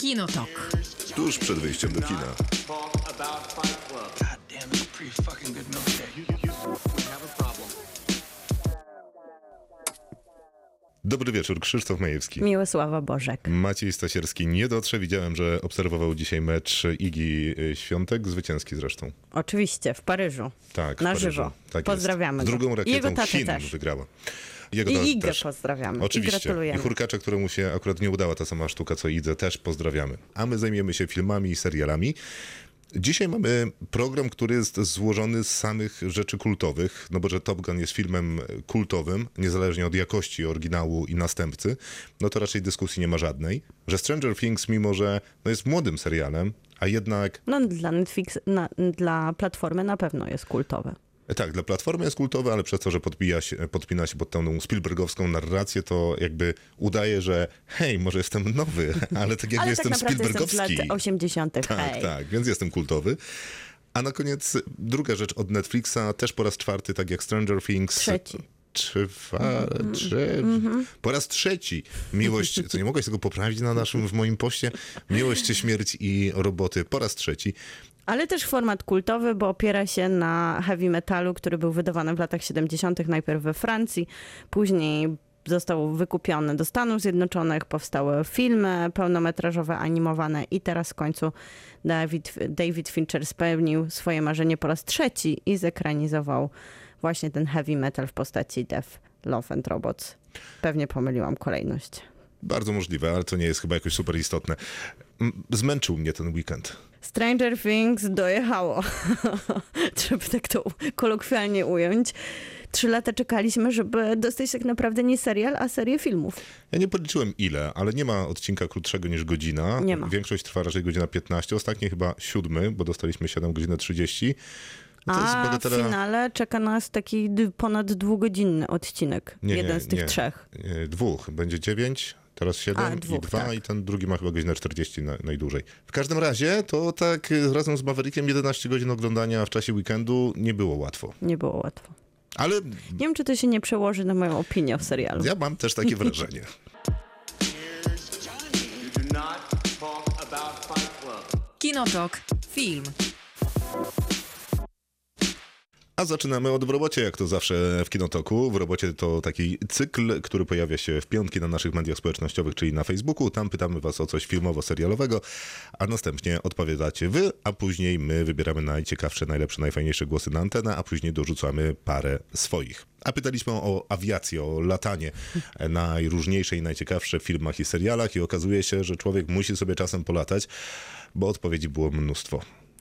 Kinotok. Tuż przed wyjściem do kina. Dobry wieczór, Krzysztof Majewski. Miłosława Bożek. Maciej Stasierski nie dotrze. Widziałem, że obserwował dzisiaj mecz Igi y, Świątek, zwycięski zresztą. Oczywiście, w Paryżu. Tak, Na Paryżu. żywo. Tak Pozdrawiamy jest. go. Drugą rakietą jego Chin też. wygrała. Jego I Igę też. pozdrawiamy. Oczywiście. I gratulujemy. Hurkacza, któremu się akurat nie udała ta sama sztuka co Idze, też pozdrawiamy. A my zajmiemy się filmami i serialami. Dzisiaj mamy program, który jest złożony z samych rzeczy kultowych, no bo że Top Gun jest filmem kultowym, niezależnie od jakości oryginału i następcy, no to raczej dyskusji nie ma żadnej. Że Stranger Things, mimo że no jest młodym serialem, a jednak No dla Netflix, na, dla platformy na pewno jest kultowe. Tak, dla platformy jest kultowy, ale przez to, że podpija się, podpina się pod tą Spielbergowską narrację, to jakby udaje, że hej, może jestem nowy, ale tak jakby Ale jestem tak jestem z Spielbergowski. lat 80. Tak, Hej. tak, więc jestem kultowy. A na koniec druga rzecz od Netflixa, też po raz czwarty, tak jak Stranger Things. Trzeci. Trzy, fa, trzy, po raz trzeci. Miłość, co nie mogłeś tego poprawić na naszym, w moim poście? Miłość, śmierć i roboty po raz trzeci. Ale też format kultowy, bo opiera się na heavy metalu, który był wydawany w latach 70. najpierw we Francji, później został wykupiony do Stanów Zjednoczonych, powstały filmy pełnometrażowe, animowane i teraz w końcu David, David Fincher spełnił swoje marzenie po raz trzeci i zekranizował właśnie ten heavy metal w postaci Death, Love and Robots. Pewnie pomyliłam kolejność. Bardzo możliwe, ale to nie jest chyba jakoś super istotne. Zmęczył mnie ten weekend. Stranger Things dojechało, żeby tak to kolokwialnie ująć. Trzy lata czekaliśmy, żeby dostać tak naprawdę nie serial, a serię filmów. Ja nie policzyłem ile, ale nie ma odcinka krótszego niż godzina. Nie ma. Większość trwa raczej godzina 15, ostatni chyba siódmy, bo dostaliśmy 7 godzinę 30. No A w bagatela- finale czeka nas taki ponad dwugodzinny odcinek. Nie, nie, jeden z tych nie. trzech. Dwóch. Będzie 9, teraz 7 A, i dwóch, 2 tak. i ten drugi ma chyba godzinę 40 na, najdłużej. W każdym razie to tak e, razem z Maverickiem 11 godzin oglądania w czasie weekendu nie było łatwo. Nie było łatwo. Ale Nie wiem, czy to się nie przełoży na moją opinię o serialu. ja mam też takie wrażenie. Kinotok. Film. A zaczynamy od w robocie, jak to zawsze w Kinotoku. W robocie to taki cykl, który pojawia się w piątki na naszych mediach społecznościowych, czyli na Facebooku. Tam pytamy was o coś filmowo-serialowego, a następnie odpowiadacie wy, a później my wybieramy najciekawsze, najlepsze, najfajniejsze głosy na antenę, a później dorzucamy parę swoich. A pytaliśmy o awiację, o latanie najróżniejsze i najciekawsze w filmach i serialach i okazuje się, że człowiek musi sobie czasem polatać, bo odpowiedzi było mnóstwo.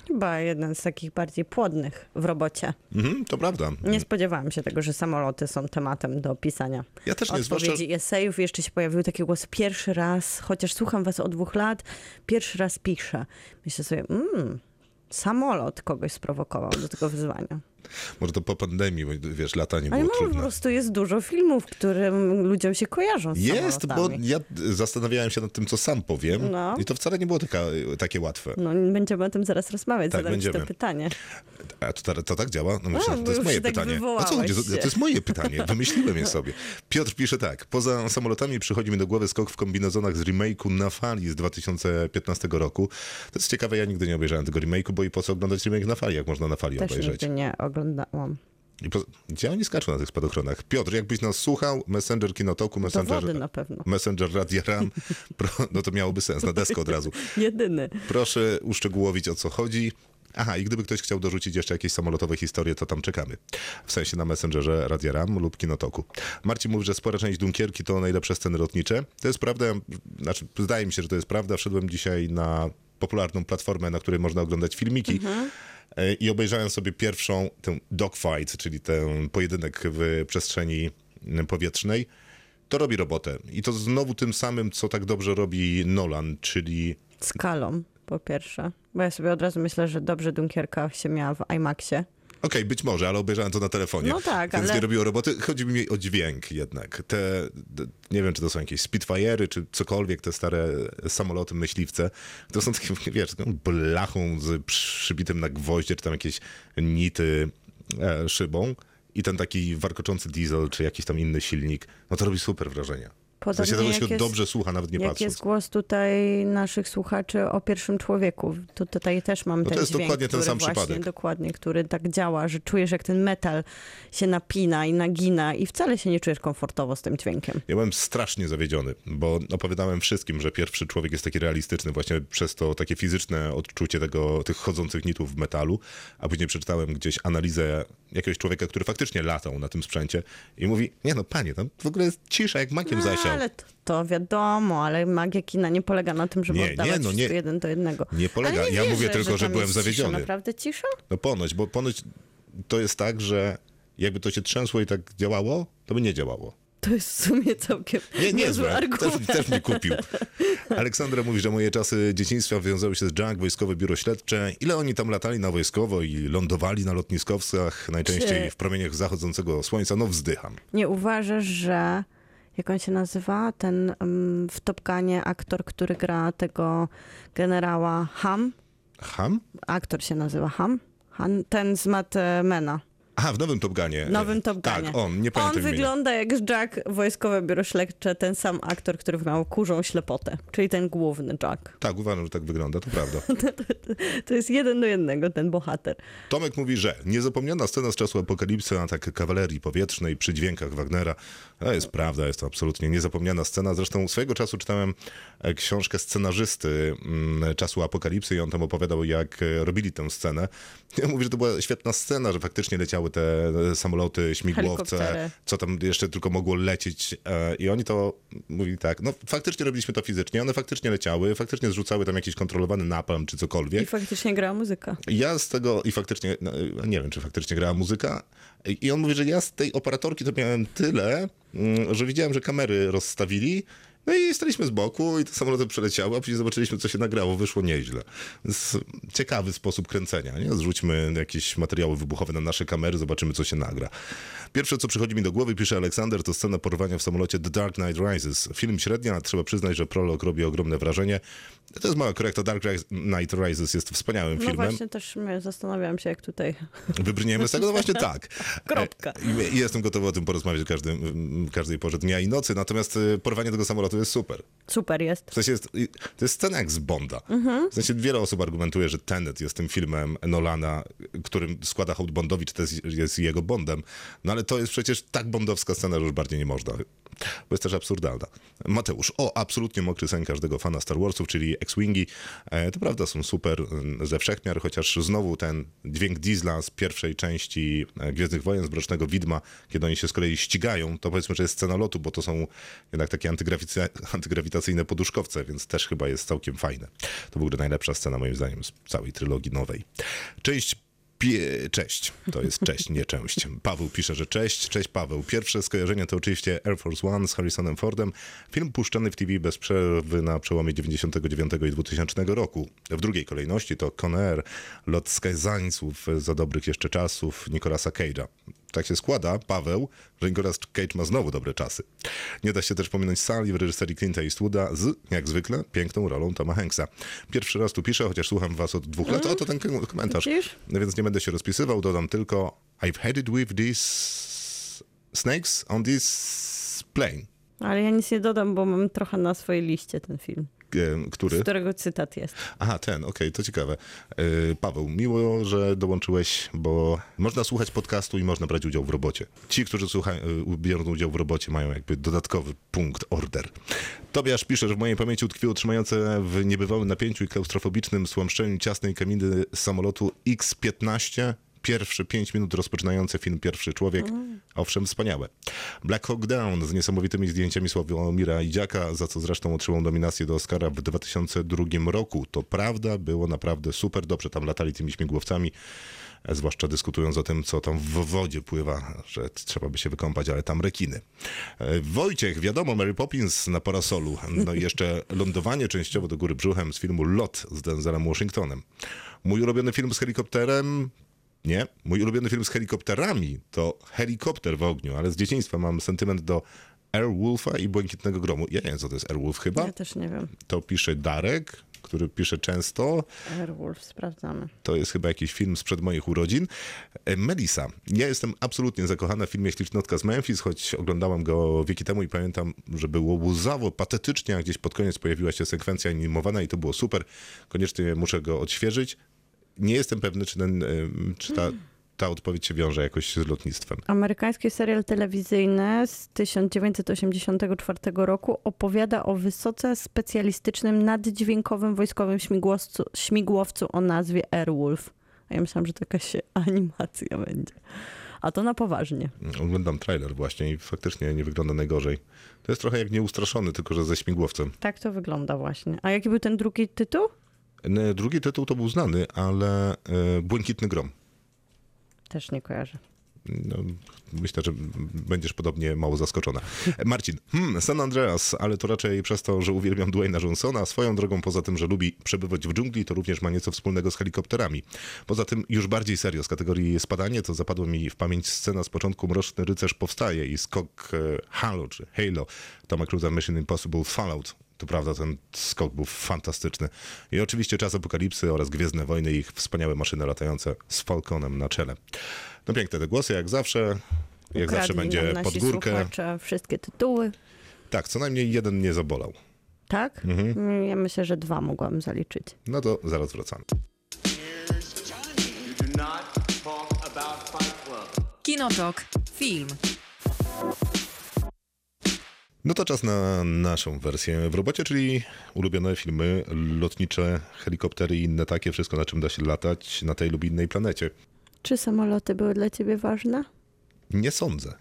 Chyba jeden z takich bardziej płodnych w robocie. Mhm, to prawda. Nie spodziewałam się tego, że samoloty są tematem do pisania. Ja też nie, zwłaszcza... odpowiedzi esejów. Jeszcze się pojawiły takie głosy pierwszy raz, chociaż słucham was od dwóch lat, pierwszy raz piszę. Myślę sobie, mmm, samolot kogoś sprowokował do tego wyzwania. Może to po pandemii, bo wiesz, latanie Ale było no, po trudne. prostu jest dużo filmów, którym ludziom się kojarzą z Jest, bo ja zastanawiałem się nad tym, co sam powiem No. i to wcale nie było taka, takie łatwe. No, będziemy o tym zaraz rozmawiać, Tak, będziemy. to pytanie. A to, to, to tak działa? No myślę, że to jest moje tak pytanie. A co ludzie, to, jest moje pytanie, wymyśliłem je sobie. Piotr pisze tak, poza samolotami przychodzi mi do głowy skok w kombinezonach z remake'u Na fali z 2015 roku. To jest ciekawe, ja nigdy nie obejrzałem tego remake'u, bo i po co oglądać remake Na fali, jak można Na fali Też obejrzeć. nie oglądałam. I po, gdzie oni skaczą na tych spadochronach? Piotr, jakbyś nas słuchał, Messenger Kinotoku, Messenger... wody na pewno. Messenger Radia RAM, pro, no to miałoby sens, na deskę od razu. Jedyny. Proszę uszczegółowić o co chodzi. Aha, i gdyby ktoś chciał dorzucić jeszcze jakieś samolotowe historie, to tam czekamy. W sensie na Messengerze Radia RAM lub Kinotoku. Marcin mówi, że spora część Dunkierki to najlepsze sceny lotnicze. To jest prawda, znaczy zdaje mi się, że to jest prawda. Wszedłem dzisiaj na popularną platformę, na której można oglądać filmiki e, i obejrzałem sobie pierwszą, tę dogfight, czyli ten pojedynek w przestrzeni powietrznej. To robi robotę. I to znowu tym samym, co tak dobrze robi Nolan, czyli Skalą, po pierwsze. Bo ja sobie od razu myślę, że dobrze Dunkierka się miała w IMAXie. Okej, być może, ale obejrzałem to na telefonie. No tak, Więc ale- nie robiło roboty. Chodzi mi o dźwięk jednak. Te, te, nie wiem, czy to są jakieś Spitfire'y, czy cokolwiek, te stare samoloty myśliwce. To są takie, wiesz, taką blachą z przybitym na gwoździe, czy tam jakieś nity e, szybą. I ten taki warkoczący diesel, czy jakiś tam inny silnik, no to robi super wrażenie. W sensie Podobnie tego się jest, dobrze słucha, nawet nie jak patrząc. jest głos tutaj naszych słuchaczy o pierwszym człowieku. To tutaj też mam No to ten jest dźwięk, dokładnie ten sam właśnie, przypadek. Dokładnie, który tak działa, że czujesz jak ten metal się napina i nagina i wcale się nie czujesz komfortowo z tym dźwiękiem. Ja byłem strasznie zawiedziony, bo opowiadałem wszystkim, że pierwszy człowiek jest taki realistyczny właśnie przez to takie fizyczne odczucie tego, tych chodzących nitów w metalu, a później przeczytałem gdzieś analizę jakiegoś człowieka, który faktycznie latał na tym sprzęcie i mówi, nie no panie, tam w ogóle jest cisza, jak makiem No, ale to, to wiadomo, ale magia kina nie polega na tym, żeby Nie, nie, oddawać no nie- jeden do jednego. nie polega. Nie Ja wierzę, mówię tylko, że tam byłem jest cisza. zawiedziony. Naprawdę cisza? No ponoć, bo ponoć to jest tak, że jakby to się trzęsło i tak działało, to by nie działało. To jest w sumie całkiem Nie, nie niezły złe. Też, argument. też mnie kupił. Aleksandra mówi, że moje czasy dzieciństwa wiązały się z JAG, Wojskowe Biuro Śledcze. Ile oni tam latali na wojskowo i lądowali na lotniskowcach, najczęściej Czy- w promieniach zachodzącego słońca, no wzdycham. Nie uważasz, że jak on się nazywa, ten um, w Top Gunie aktor, który gra tego generała Ham? Ham? Aktor się nazywa Ham? Han, ten z Matt e, Mena. Aha, w nowym Top Gunie. Nowym Top Gunie. Tak, on, nie On pamiętam imienia. wygląda jak Jack, Wojskowe Biuro Śledcze, ten sam aktor, który miał kurzą ślepotę, czyli ten główny Jack. Tak, uważam, że tak wygląda, to prawda. To jest jeden do jednego ten bohater. Tomek mówi, że niezapomniana scena z czasu apokalipsy, atak kawalerii powietrznej przy dźwiękach Wagnera. To jest prawda, jest to absolutnie niezapomniana scena. Zresztą swojego czasu czytałem e, książkę scenarzysty mm, czasu apokalipsy i on tam opowiadał, jak e, robili tę scenę. Ja mówię, że to była świetna scena, że faktycznie leciały te e, samoloty, śmigłowce, co tam jeszcze tylko mogło lecieć. e, I oni to mówili tak, no faktycznie robiliśmy to fizycznie, one faktycznie leciały, faktycznie zrzucały tam jakiś kontrolowany napalm czy cokolwiek. I faktycznie grała muzyka. Ja z tego i faktycznie, no, nie wiem, czy faktycznie grała muzyka. I on mówi, że ja z tej operatorki to miałem tyle, mm, że widziałem, że kamery rozstawili. No i staliśmy z boku i te samoloty przeleciały, a później zobaczyliśmy, co się nagrało. Wyszło nieźle. Ciekawy sposób kręcenia. Nie? Zrzućmy jakieś materiały wybuchowe na nasze kamery, zobaczymy, co się nagra. Pierwsze, co przychodzi mi do głowy, pisze Aleksander, to scena porwania w samolocie The Dark Knight Rises. Film średnia, trzeba przyznać, że prolog robi ogromne wrażenie. To jest mała korekta. Dark Knight Rises jest wspaniałym No filmem. właśnie też my zastanawiam się, jak tutaj Wybrniemy z tego? No właśnie tak. Kropka. E, I jestem gotowy o tym porozmawiać w każdym, w każdej porze dnia i nocy, natomiast e, porwanie tego samolotu jest super. super jest. W sensie jest, to jest scena jak z Bonda. W sensie wiele osób argumentuje, że Tenet jest tym filmem Nolana, którym składa hołd Bondowi, czy to jest, jest jego Bondem. No ale to jest przecież tak bondowska scena, że już bardziej nie można. Bo jest też absurdalna. Mateusz, o, absolutnie mokry sen każdego fana Star Warsów, czyli X-Wingi. E, to prawda, są super mm, ze wszechmiar, chociaż znowu ten dźwięk Diesla z pierwszej części e, Gwiezdnych Wojen, z Mrocznego Widma, kiedy oni się z kolei ścigają, to powiedzmy, że jest scena lotu, bo to są jednak takie antygrawitacyjne poduszkowce, więc też chyba jest całkiem fajne. To w ogóle najlepsza scena moim zdaniem z całej trylogii nowej. Część Pie... Cześć, to jest cześć, nie część. Paweł pisze, że cześć, cześć Paweł. Pierwsze skojarzenie to oczywiście Air Force One z Harrisonem Fordem. Film puszczany w TV bez przerwy na przełomie 99 i 2000 roku. W drugiej kolejności to Conair, Lot Skazańców za dobrych jeszcze czasów Nicolasa Cage'a. Tak się składa, Paweł, że Nicolas Cage ma znowu dobre czasy. Nie da się też pominąć sali w reżyserii Clint'a Eastwooda z, jak zwykle, piękną rolą Toma Hanksa. Pierwszy raz tu piszę, chociaż słucham was od dwóch lat. O, to ten kom- komentarz. No więc nie będę się rozpisywał, dodam tylko I've had it with these snakes on this plane. Ale ja nic nie dodam, bo mam trochę na swojej liście ten film, E, z który? którego cytat jest. Aha, ten, okej, to ciekawe. E, Paweł, miło, że dołączyłeś, bo można słuchać podcastu i można brać udział w robocie. Ci, którzy słucha, e, biorą udział w robocie, mają jakby dodatkowy punkt, order. Tobiasz pisze, że w mojej pamięci utkwiło trzymające w niebywałym napięciu i klaustrofobicznym słomszczeniu ciasnej kabiny samolotu X-15 Pierwsze pięć minut rozpoczynające film Pierwszy Człowiek. Owszem, wspaniałe. Black Hawk Down z niesamowitymi zdjęciami Sławomira Idziaka, za co zresztą otrzymał nominację do Oscara w 2002 roku. To prawda, było naprawdę super dobrze. Tam latali tymi śmigłowcami, zwłaszcza dyskutując o tym, co tam w wodzie pływa, że trzeba by się wykąpać, ale tam rekiny. E, Wojciech, wiadomo, Mary Poppins na parasolu. No i jeszcze lądowanie częściowo do góry brzuchem z filmu Lot z Denzelem Washingtonem. Mój ulubiony film z helikopterem nie. Mój ulubiony film z helikopterami to Helikopter w ogniu, ale z dzieciństwa mam sentyment do Airwolfa i Błękitnego Gromu. Ja nie wiem, co to jest Airwolf chyba. Ja też nie wiem. To pisze Darek. który pisze często. Airwolf, sprawdzamy. To jest chyba jakiś film sprzed moich urodzin. E, Melissa. Ja jestem absolutnie zakochana w filmie Ślicznotka z Memphis, choć oglądałam go wieki temu i pamiętam, że było łzawo, patetycznie, a gdzieś pod koniec pojawiła się sekwencja animowana i to było super. Koniecznie muszę go odświeżyć. Nie jestem pewny, czy, ten, e, czy ta, ta odpowiedź się wiąże jakoś z lotnictwem. Amerykański serial telewizyjny z 1984 roku opowiada o wysoce specjalistycznym, naddźwiękowym wojskowym śmigłowcu, śmigłowcu o nazwie Airwolf. A ja myślałam, że to jakaś animacja będzie. A to na poważnie. Oglądam trailer właśnie i faktycznie nie wygląda najgorzej. To jest trochę jak nieustraszony, tylko że ze śmigłowcem. Tak to wygląda właśnie. A jaki był ten drugi tytuł? Drugi tytuł to był znany, ale e, Błękitny Grom. Też nie kojarzę. No, myślę, że będziesz podobnie mało zaskoczona. Marcin, hmm, San Andreas, ale to raczej przez to, że uwielbiam Dwayna Johnsona. Swoją drogą, poza tym, że lubi przebywać w dżungli, to również ma nieco wspólnego z helikopterami. Poza tym, już bardziej serio, z kategorii spadanie, to zapadło mi w pamięć scena z początku Mroczny Rycerz powstaje i skok e, Halo, czy Halo, Toma Cruza Mission Impossible Fallout. To prawda, ten skok był fantastyczny. I oczywiście Czas Apokalipsy oraz Gwiezdne Wojny i ich wspaniałe maszyny latające z Falconem na czele. No piękne te głosy, jak zawsze. Jak zawsze Ukradli będzie nam nasi pod górkę. słuchacze wszystkie tytuły. Tak, co najmniej jeden nie zabolał. Tak? Ja myślę, że dwa mogłam zaliczyć. No to zaraz wracamy. Kinotok. Film. No to czas na naszą wersję w robocie, czyli ulubione filmy lotnicze, helikoptery i inne takie, wszystko na czym da się latać na tej lub innej planecie. Czy samoloty były dla ciebie ważne? Nie sądzę.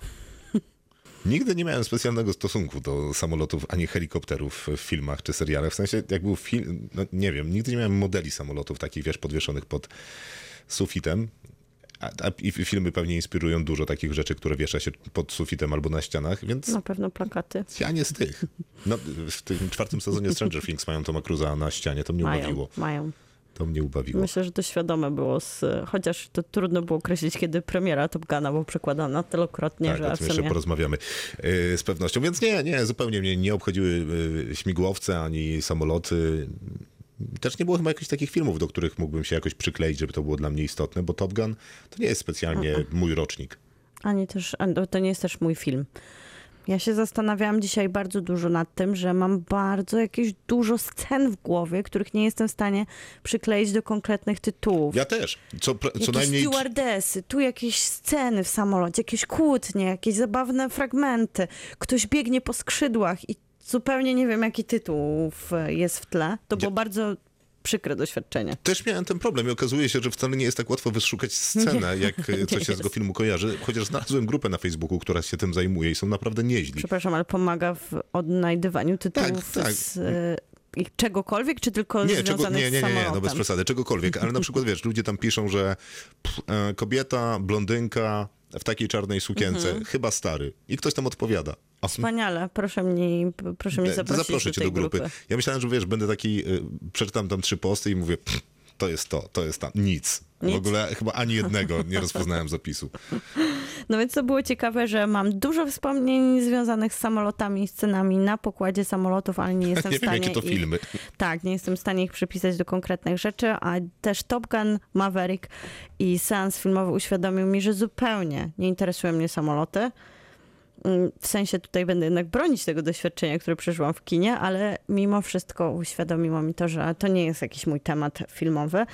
Nigdy nie miałem specjalnego stosunku do samolotów ani helikopterów w filmach czy serialach. W sensie, jak był film, no nie wiem, nigdy nie miałem modeli samolotów takich, wiesz, podwieszonych pod sufitem. A, a, I filmy pewnie inspirują dużo takich rzeczy, które wiesza się pod sufitem albo na ścianach, więc Na pewno plakaty. ja nie z tych. No, w tym czwartym sezonie Stranger Things mają Toma Cruza na ścianie, to mnie Mają, ubawiło. mają. To mnie ubawiło. Myślę, że to świadome było, z, chociaż to trudno było określić, kiedy premiera Top Guna była przekładana tylokrotnie, Tak, że o tym jeszcze porozmawiamy yy, z pewnością. Więc nie, nie, zupełnie mnie nie obchodziły yy, śmigłowce ani samoloty. Też nie było chyba jakichś takich filmów, do których mógłbym się jakoś przykleić, żeby to było dla mnie istotne, bo Top Gun to nie jest specjalnie mój rocznik. Ani też, to nie jest też mój film. Ja się zastanawiałam dzisiaj bardzo dużo nad tym, że mam bardzo jakieś dużo scen w głowie, których nie jestem w stanie przykleić do konkretnych tytułów. Ja też. Co, co jakieś najmniej. stewardesy, tu jakieś sceny w samolocie, jakieś kłótnie, jakieś zabawne fragmenty. Ktoś biegnie po skrzydłach i zupełnie nie wiem, jaki tytuł w- jest w tle. To było bardzo przykre doświadczenie. Też miałem ten problem i okazuje się, że wcale nie jest tak łatwo wyszukać scenę, jak e, co się z tego filmu kojarzy. Chociaż znalazłem grupę na Facebooku, która się tym zajmuje i są naprawdę nieźli. Przepraszam, ale pomaga w odnajdywaniu tytułów Tak, tak. z i czegokolwiek, czy tylko Nie, czego, nie, nie, nie, nie, no bez przesady, czegokolwiek, ale na przykład wiesz, ludzie tam piszą, że pff, e, kobieta, blondynka w takiej czarnej sukience, Mhm. chyba stary. I ktoś tam odpowiada. A, Wspaniale, proszę mnie, proszę mnie zaprosić zaproszę do cię tej do grupy. grupy. Ja myślałem, że wiesz, będę taki, y, przeczytam tam trzy posty i mówię, to jest to, to jest tam, nic. W Nic? ogóle chyba ani jednego nie rozpoznałem zapisu. No więc to było ciekawe, że mam dużo wspomnień związanych z samolotami i scenami na pokładzie samolotów, ale nie jestem Nie w wiem, stanie jakie to ich- filmy. Tak, nie jestem w stanie ich przypisać do konkretnych rzeczy, a też Top Gun, Maverick i seans filmowy uświadomił mi, że zupełnie nie interesują mnie samoloty. Mm, W sensie tutaj będę jednak bronić tego doświadczenia, które przeżyłam w kinie, ale mimo wszystko uświadomiło mi to, że to nie jest jakiś mój temat filmowy.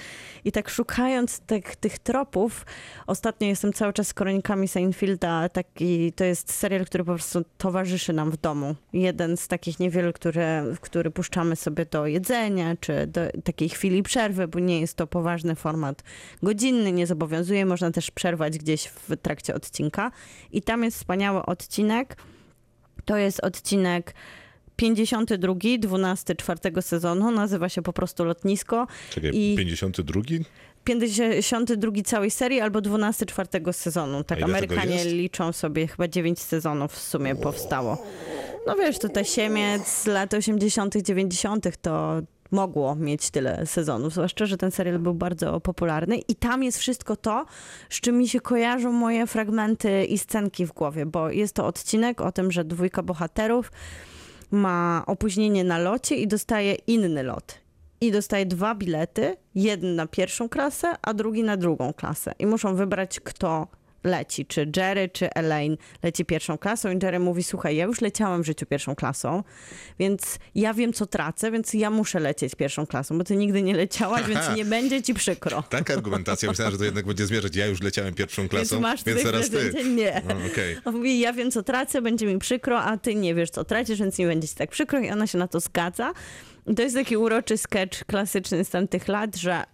I tak szukając tych, tych tropów, ostatnio jestem cały czas z kronikami Seinfelda. Taki, to jest serial, który po prostu towarzyszy nam w domu. Jeden z takich niewielu, które, który puszczamy sobie do jedzenia, czy do takiej chwili przerwy, bo nie jest to poważny format godzinny, nie zobowiązuje. Można też przerwać gdzieś w trakcie odcinka. I tam jest wspaniały odcinek. To jest odcinek 52, 12 czwartego sezonu. Nazywa się po prostu Lotnisko. Czekaj, I- 52? 52 całej serii albo 12 czwartego sezonu. Tak, Amerykanie liczą sobie, chyba 9 sezonów w sumie powstało. No wiesz, tutaj Siemiec z lat 80., 90. to mogło mieć tyle sezonów, zwłaszcza, że ten serial był bardzo popularny i tam jest wszystko to, z czym mi się kojarzą moje fragmenty i scenki w głowie, bo jest to odcinek o tym, że dwójka bohaterów ma opóźnienie na locie i dostaje inny lot. i dostaje dwa bilety, jeden na pierwszą klasę, a drugi na drugą klasę. I muszą wybrać, kto leci, czy Jerry, czy Elaine leci pierwszą klasą i Jerry mówi, słuchaj, ja już leciałem w życiu pierwszą klasą, więc ja wiem, co tracę, więc ja muszę lecieć pierwszą klasą, bo ty nigdy nie leciałaś, więc nie będzie ci przykro. Taka argumentacja, myślałem, że to jednak będzie zmierzać. Ja już leciałem pierwszą klasą, Więc masz więc teraz ty. Nie. O, Okej. On mówi, ja wiem, co tracę, będzie mi przykro, a ty nie wiesz, co tracisz, więc nie będzie ci tak przykro i ona się na to zgadza. I to jest taki uroczy sketch klasyczny z tamtych lat, że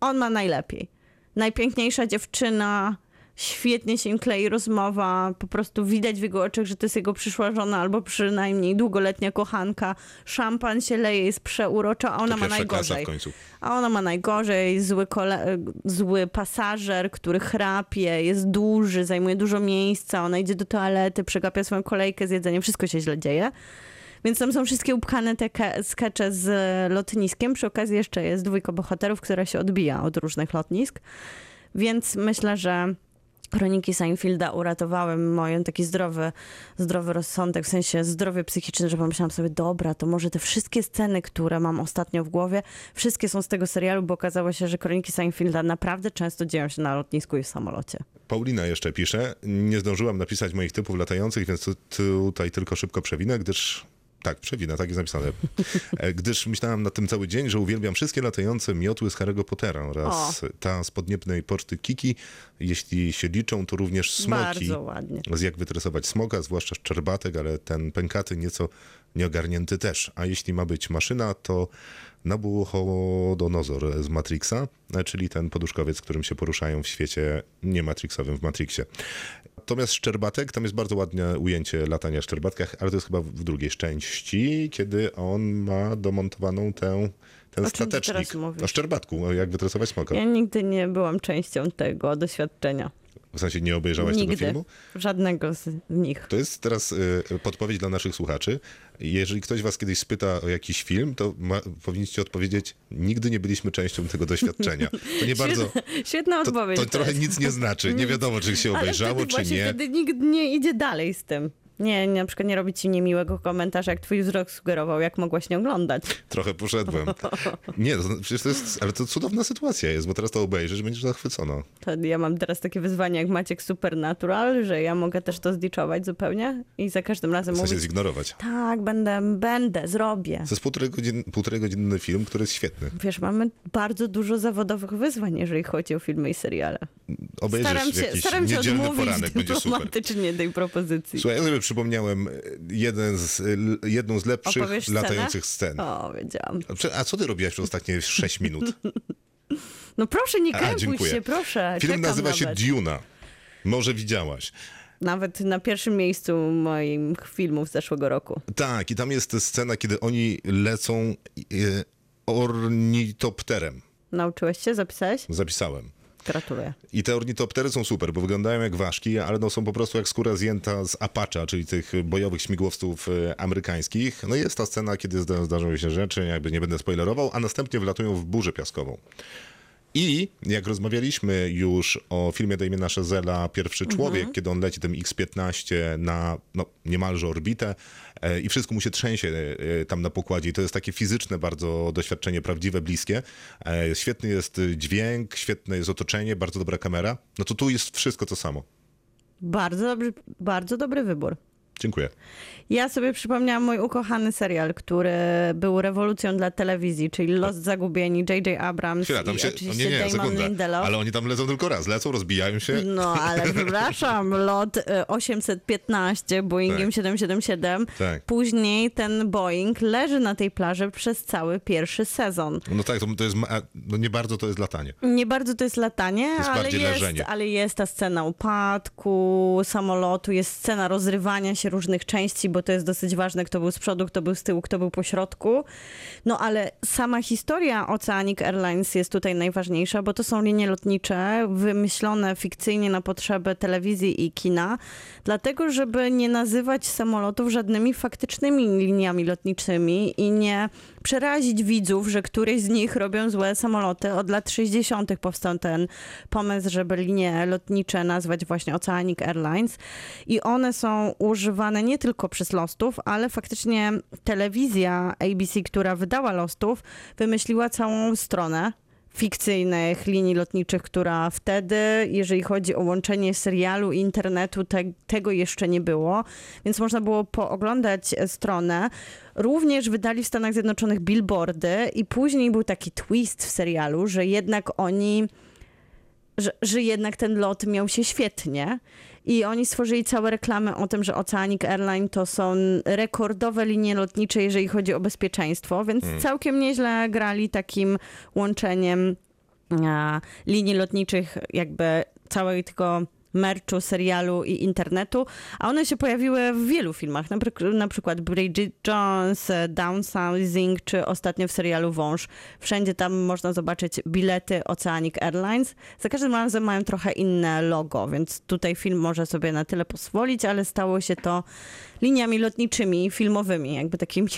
on ma najlepiej. Najpiękniejsza dziewczyna, świetnie się im klei rozmowa, po prostu widać w jego oczach, że to jest jego przyszła żona albo przynajmniej długoletnia kochanka. Szampan się leje, jest przeurocza, a ona To ma najgorzej. A ona ma najgorzej, zły, kole- zły pasażer, który chrapie, jest duży, zajmuje dużo miejsca, ona idzie do toalety, przegapia swoją kolejkę z jedzeniem, wszystko się źle dzieje. Więc tam są wszystkie upchane te ke- skecze z lotniskiem. Przy okazji jeszcze jest dwójka bohaterów, która się odbija od różnych lotnisk. Więc myślę, że Kroniki Seinfelda uratowały moją taki zdrowy, zdrowy rozsądek, w sensie zdrowie psychiczne, że pomyślałam sobie, dobra, to może te wszystkie sceny, które mam ostatnio w głowie, wszystkie są z tego serialu, bo okazało się, że Kroniki Seinfelda naprawdę często dzieją się na lotnisku i w samolocie. Paulina jeszcze pisze, nie zdążyłam napisać moich typów latających, więc tu- tutaj tylko szybko przewinę, gdyż... Tak, przewinę, tak jest napisane. E, Gdyż myślałam na tym cały dzień, że uwielbiam wszystkie latające miotły z Harry'ego Pottera oraz ta z podniebnej poczty Kiki. Jeśli się liczą, to również smoki. Bardzo ładnie. Z jak wytresować smoka, zwłaszcza szczerbatek, ale ten pękaty nieco nieogarnięty też. A jeśli ma być maszyna, to Nabuchodonozor z Matrixa, czyli ten poduszkowiec, którym się poruszają w świecie niematrixowym w Matrixie. Natomiast Szczerbatek, tam jest bardzo ładne ujęcie latania w Szczerbatkach, ale to jest chyba w drugiej części, kiedy on ma domontowaną tę, ten O statecznik. O Szczerbatku, jak wytresować smoka. Ja nigdy nie byłam częścią tego doświadczenia. W sensie nie obejrzałaś tego Nigdy. filmu? Żadnego z nich. To jest teraz y, podpowiedź dla naszych słuchaczy. Jeżeli ktoś was kiedyś spyta o jakiś film, to ma, powinniście odpowiedzieć, nigdy nie byliśmy częścią tego doświadczenia. To nie bardzo... Świetna, świetna To, odpowiedź. to trochę jest. nic nie znaczy. Nie wiadomo, czy się obejrzało, wtedy czy nie. Wtedy nikt nie idzie dalej z tym. Nie, na przykład nie robi ci niemiłego komentarza, jak twój wzrok sugerował, jak mogłaś nie oglądać. Trochę poszedłem. Nie, to, przecież to jest... Ale to cudowna sytuacja jest, bo teraz to obejrzysz, będziesz zachwycona. To ja mam teraz takie wyzwanie jak Maciek Supernatural, że ja mogę też to zdiczować zupełnie i za każdym razem W sensie mówić, zignorować. tak, będę, będę, zrobię. To jest półtorej, godzin, półtorej godzinny film, który jest świetny. Wiesz, mamy bardzo dużo zawodowych wyzwań, jeżeli chodzi o filmy i seriale. Obejrzysz Staram się, jakiś staram się niedzielny odmówić poranek, będzie super. dyplomatycznie tej propozycji. Słuchaj, ja przypomniałem e, jeden z, l- jedną z lepszych Opowiesz scenę? latających scen. O, wiedziałam. A co ty robiłaś przez ostatnie 6 minut? No proszę, nie krępuj się, proszę. Film nazywa się nawet. Duna. Może widziałaś. Nawet na pierwszym miejscu moich filmów z zeszłego roku. Tak, i tam jest scena, kiedy oni lecą e, ornitopterem. Nauczyłeś się? Zapisałeś? Zapisałem. Gratuluję. I te ornitoptery są super, bo wyglądają jak ważki, ale no są po prostu jak skóra zjęta z Apache, czyli tych bojowych śmigłowców e, amerykańskich. No jest ta scena, kiedy zda- zdarzają się rzeczy, jakby nie będę spoilerował, a następnie wlatują w burzę piaskową. I jak rozmawialiśmy już o filmie Damiena Chazella Pierwszy Człowiek, kiedy on leci tym X-15 na no, niemalże orbitę i wszystko mu się trzęsie e, tam na pokładzie. I to jest takie fizyczne bardzo doświadczenie, prawdziwe, bliskie. E, świetny jest dźwięk, świetne jest otoczenie, bardzo dobra kamera. No to tu jest wszystko to samo. Bardzo dobry, bardzo dobry wybór. Dziękuję. Ja sobie przypomniałam mój ukochany serial, który był rewolucją dla telewizji, czyli Los Zagubieni, J.J. Abrams Chwila, tam i się... oczywiście No nie, nie, Damon sekunda. Lindelof. Ale oni tam lecą tylko raz. Lecą, rozbijają się. No, ale przepraszam, lot e, 815 Boeingiem Tak. 777. Tak. Później ten Boeing leży na tej plaży przez cały pierwszy sezon. No tak, to, to jest... No nie bardzo to jest latanie. Nie bardzo to jest latanie, jest ale, jest, leżenie. ale jest ta scena upadku samolotu, jest scena rozrywania się różnych części, bo to jest dosyć ważne, kto był z przodu, kto był z tyłu, kto był po środku. No ale sama historia Oceanic Airlines jest tutaj najważniejsza, bo to są linie lotnicze wymyślone fikcyjnie na potrzeby telewizji i kina, dlatego żeby nie nazywać samolotów żadnymi faktycznymi liniami lotniczymi i nie przerazić widzów, że któreś z nich robią złe samoloty. Od lat 60. powstał ten pomysł, żeby linie lotnicze nazwać właśnie Oceanic Airlines i one są wydawane nie tylko przez Lostów, ale faktycznie telewizja ABC, która wydała Lostów, wymyśliła całą stronę fikcyjnych linii lotniczych, która wtedy, jeżeli chodzi o łączenie serialu i internetu, te, tego jeszcze nie było, więc można było pooglądać stronę. Również wydali w Stanach Zjednoczonych billboardy i później był taki twist w serialu, że jednak oni że, że jednak ten lot miał się świetnie. I oni stworzyli całe reklamy o tym, że Oceanic Airline to są rekordowe linie lotnicze, jeżeli chodzi o bezpieczeństwo, więc całkiem nieźle grali takim łączeniem linii lotniczych, jakby całej tego merchu, serialu i internetu, a one się pojawiły w wielu filmach, na, na przykład Bridget Jones, Downsizing, czy ostatnio w serialu Wąż. Wszędzie tam można zobaczyć bilety Oceanic Airlines. Za każdym razem mają trochę inne logo, więc tutaj film może sobie na tyle pozwolić, ale stało się to liniami lotniczymi, filmowymi, jakby takimi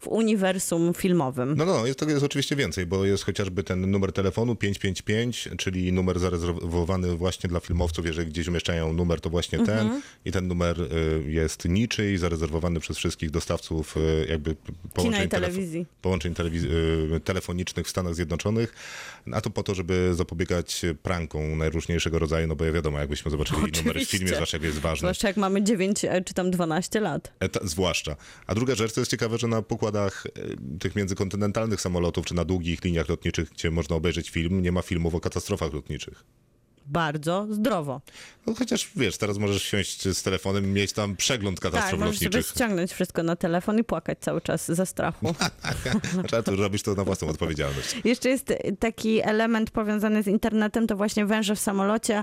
w uniwersum filmowym. No, no, jest, tego jest oczywiście więcej, bo jest chociażby ten numer telefonu 555, czyli numer zarezerwowany właśnie dla filmowców, jeżeli gdzieś umieszczają numer, to właśnie ten Mhm. i ten numer y, jest niczyj, zarezerwowany przez wszystkich dostawców y, jakby połączeń, telefo- telewizji. połączeń telewiz- y, telefonicznych w Stanach Zjednoczonych, a to po to, żeby zapobiegać prankom najróżniejszego rodzaju, no bo ja wiadomo, jakbyśmy zobaczyli numery w filmie, Oczywiście. zwłaszcza jak jest ważny. Zwłaszcza jak mamy 9 e, czy tam 12 lat. E, ta- zwłaszcza. A druga rzecz, to jest ciekawe, że na pokładach e, tych międzykontynentalnych samolotów, czy na długich liniach lotniczych, gdzie można obejrzeć film, nie ma filmów o katastrofach lotniczych. Bardzo zdrowo. No chociaż wiesz, teraz możesz siąść z telefonem i mieć tam przegląd Tak, katastrof możesz sobie lotniczych. ściągnąć wszystko na telefon i płakać cały czas ze strachu. Trzeba tu robić to na własną odpowiedzialność. Jeszcze jest taki element powiązany z internetem, to właśnie węże w samolocie.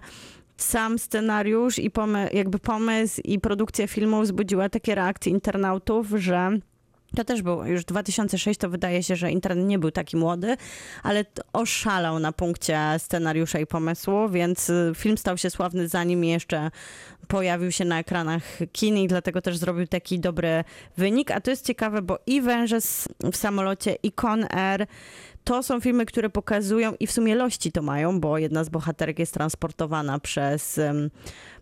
Sam scenariusz i pomy- jakby pomysł i produkcja filmu wzbudziła takie reakcje internautów, że to też było już 2006, to wydaje się, że internet nie był taki młody, ale oszalał na punkcie scenariusza i pomysłu, więc y, film stał się sławny zanim jeszcze pojawił się na ekranach kin i dlatego też zrobił taki dobry wynik. A to jest ciekawe, bo i Węże w samolocie i Con Air to są filmy, które pokazują i w sumie lości to mają, bo jedna z bohaterek jest transportowana przez em,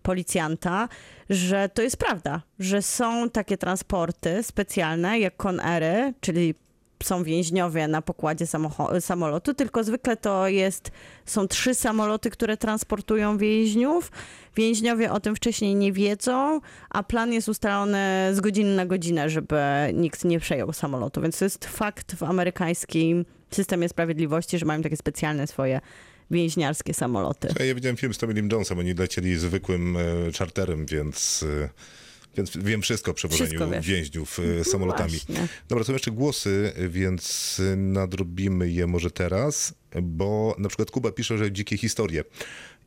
policjanta, że to jest prawda, że są takie transporty specjalne jak Con Airy, czyli są więźniowie na pokładzie samolotu, tylko zwykle to jest, są trzy samoloty, które transportują więźniów. Więźniowie o tym wcześniej nie wiedzą, a plan jest ustalony z godziny na godzinę, żeby nikt nie przejął samolotu. Więc to jest fakt w amerykańskim systemie sprawiedliwości, że mają takie specjalne swoje więźniarskie samoloty. Ja widziałem film z Tommy Jonesem, oni lecieli zwykłym e, czarterem, więc... E, więc wiem wszystko o przewożeniu więźniów e, samolotami. właśnie. Dobra, są jeszcze głosy, więc nadrobimy je może teraz, bo na przykład Kuba pisze, że dzikie historie.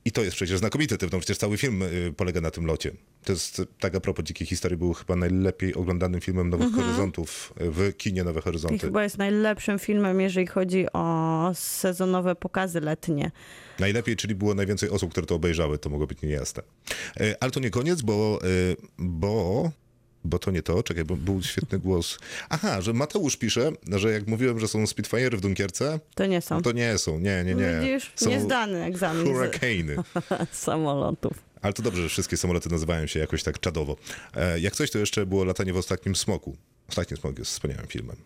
I to jest przecież znakomity typ, no przecież cały film y, polega na tym locie. To jest, y, tak a propos Dzikiej Historii, był chyba najlepiej oglądanym filmem Nowych Horyzontów y, w kinie Nowe I Horyzonty. chyba jest najlepszym filmem, jeżeli chodzi o sezonowe pokazy letnie. Najlepiej, czyli było najwięcej osób, które to obejrzały, to mogło być niejasne. E, Ale to nie koniec, bo, bo, bo to nie to, czekaj, bo był świetny głos. Aha, że Mateusz pisze, że jak mówiłem, że są Spitfire w Dunkierce, To nie są. no to nie są, nie, nie, nie. Widzisz, Są niezdany egzamin z Hurricane. samolotów. Ale to dobrze, że wszystkie samoloty nazywają się jakoś tak czadowo. E, Jak coś, to jeszcze było latanie w ostatnim smoku. Ostatni smok jest wspaniałym filmem.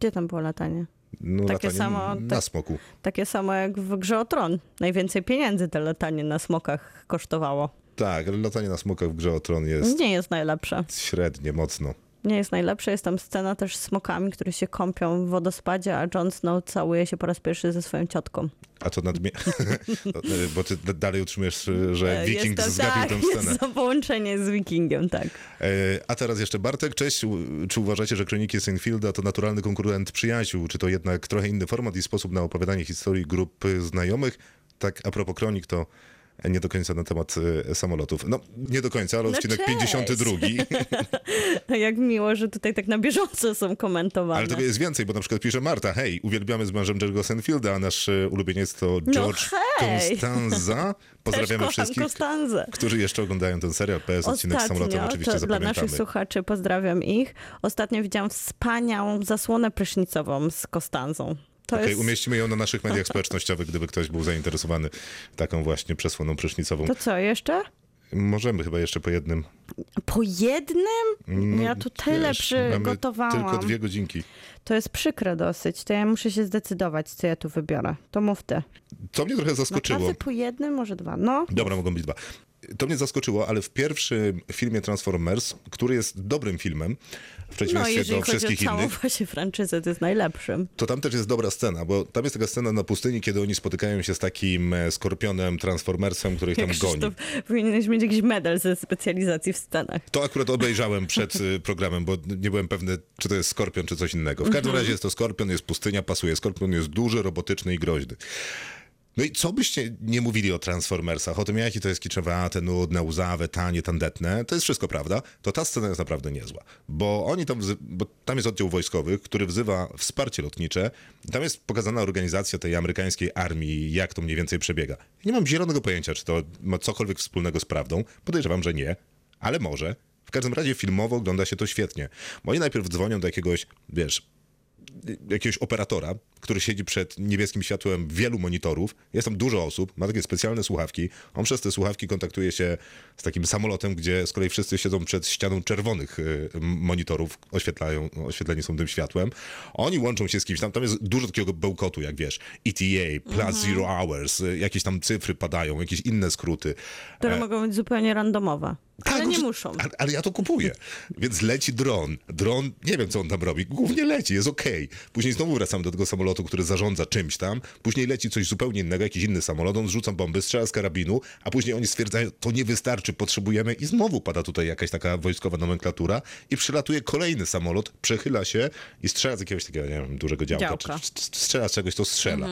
Gdzie tam było latanie? No, Takie samo- na tak- smoku. Takie samo jak w grze o Tron. Najwięcej pieniędzy to latanie na smokach kosztowało. Tak, ale latanie na smokach w grze o tron jest Nie jest najlepsze. średnie, mocno. Nie jest najlepsze. Jest tam scena też z smokami, które się kąpią w wodospadzie, a Jon Snow całuje się po raz pierwszy ze swoją ciotką. A to nadmie... Bo ty dalej utrzymujesz, że E, Wiking to, zgapił tak, tę scenę. Jest to połączenie z Wikingiem, tak. E, A teraz jeszcze Bartek, cześć. Czy uważacie, że Kroniki Seinfelda to naturalny konkurent przyjaciół? Czy to jednak trochę inny format i sposób na opowiadanie historii grupy znajomych? Tak, a propos kronik, to nie do końca na temat e, samolotów. No, nie do końca, ale No odcinek cześć. 52. Jak miło, że tutaj tak na bieżąco są komentowane. Ale tego jest więcej, bo na przykład pisze Marta, hej, uwielbiamy z mężem Jerry'ego Seinfelda, a nasz e, ulubieniec to George No! Constanza. Pozdrawiamy wszystkich, Kostanzę. którzy jeszcze oglądają ten serial. PS odcinek z samolotem oczywiście to dla zapamiętamy. naszych słuchaczy pozdrawiam ich. Ostatnio widziałam wspaniałą zasłonę prysznicową z Kostanzą. Okej, jest... umieścimy ją na naszych mediach społecznościowych, gdyby ktoś był zainteresowany taką właśnie przesłoną prysznicową. To co, jeszcze? Możemy chyba jeszcze po jednym. Po jednym? Ja tu tyle Wiesz, przygotowałam. Tylko dwie godzinki. To jest przykre dosyć. To ja muszę się zdecydować, co ja tu wybiorę. To mów ty. To mnie trochę zaskoczyło. Naprawdę po jednym, może dwa. No. Dobra, mogą być dwa. To mnie zaskoczyło, ale w pierwszym filmie Transformers, który jest dobrym filmem, w No, przeciwieństwie jeżeli do wszystkich innych, właśnie franczyzę, to jest najlepszym. to tam też jest dobra scena, bo tam jest taka scena na pustyni, kiedy oni spotykają się z takim e, skorpionem Transformersem, który ich tam Jak goni. Krzysztof, powinieneś mieć jakiś medal ze specjalizacji w Stanach. To akurat obejrzałem przed y, programem, bo nie byłem pewny, czy to jest skorpion, czy coś innego. W każdym razie jest to skorpion, jest pustynia, pasuje. Skorpion jest duży, robotyczny i groźny. No i co byście nie mówili o Transformersach, o tym jakie to jest kiczowate, nudne, łzawe, tanie, tandetne, to jest wszystko prawda, to ta scena jest naprawdę niezła. Bo oni tam, bo tam jest oddział wojskowy, który wzywa wsparcie lotnicze tam jest pokazana organizacja tej amerykańskiej armii, jak to mniej więcej przebiega. Nie mam zielonego pojęcia, czy to ma cokolwiek wspólnego z prawdą, podejrzewam, że nie, ale może. W każdym razie filmowo ogląda się to świetnie. Bo oni najpierw dzwonią do jakiegoś, wiesz, jakiegoś operatora, który siedzi przed niebieskim światłem wielu monitorów. Jest tam dużo osób, ma takie specjalne słuchawki. On przez te słuchawki kontaktuje się z takim samolotem, gdzie z kolei wszyscy siedzą przed ścianą czerwonych y, monitorów, oświetlają, oświetleni są tym światłem. Oni łączą się z kimś tam, tam jest dużo takiego bełkotu, jak wiesz, ETA, plus zero hours, y, jakieś tam cyfry padają, jakieś inne skróty. Które E, mogą być zupełnie randomowe. Ale nie może- muszą. Ale, ale ja to kupuję. Więc leci dron. Dron, nie wiem co on tam robi, głównie leci, jest okej. Później znowu wracam do tego samolotu, który zarządza czymś tam. Później leci coś zupełnie innego, jakiś inny samolot, on zrzuca bomby, strzela z karabinu, a później oni stwierdzają, to nie wystarczy, potrzebujemy i znowu pada tutaj jakaś taka wojskowa nomenklatura i przylatuje kolejny samolot, przechyla się i strzela z jakiegoś takiego, nie wiem, dużego działka. Działka. Czy, czy, strzela z czegoś, to strzela.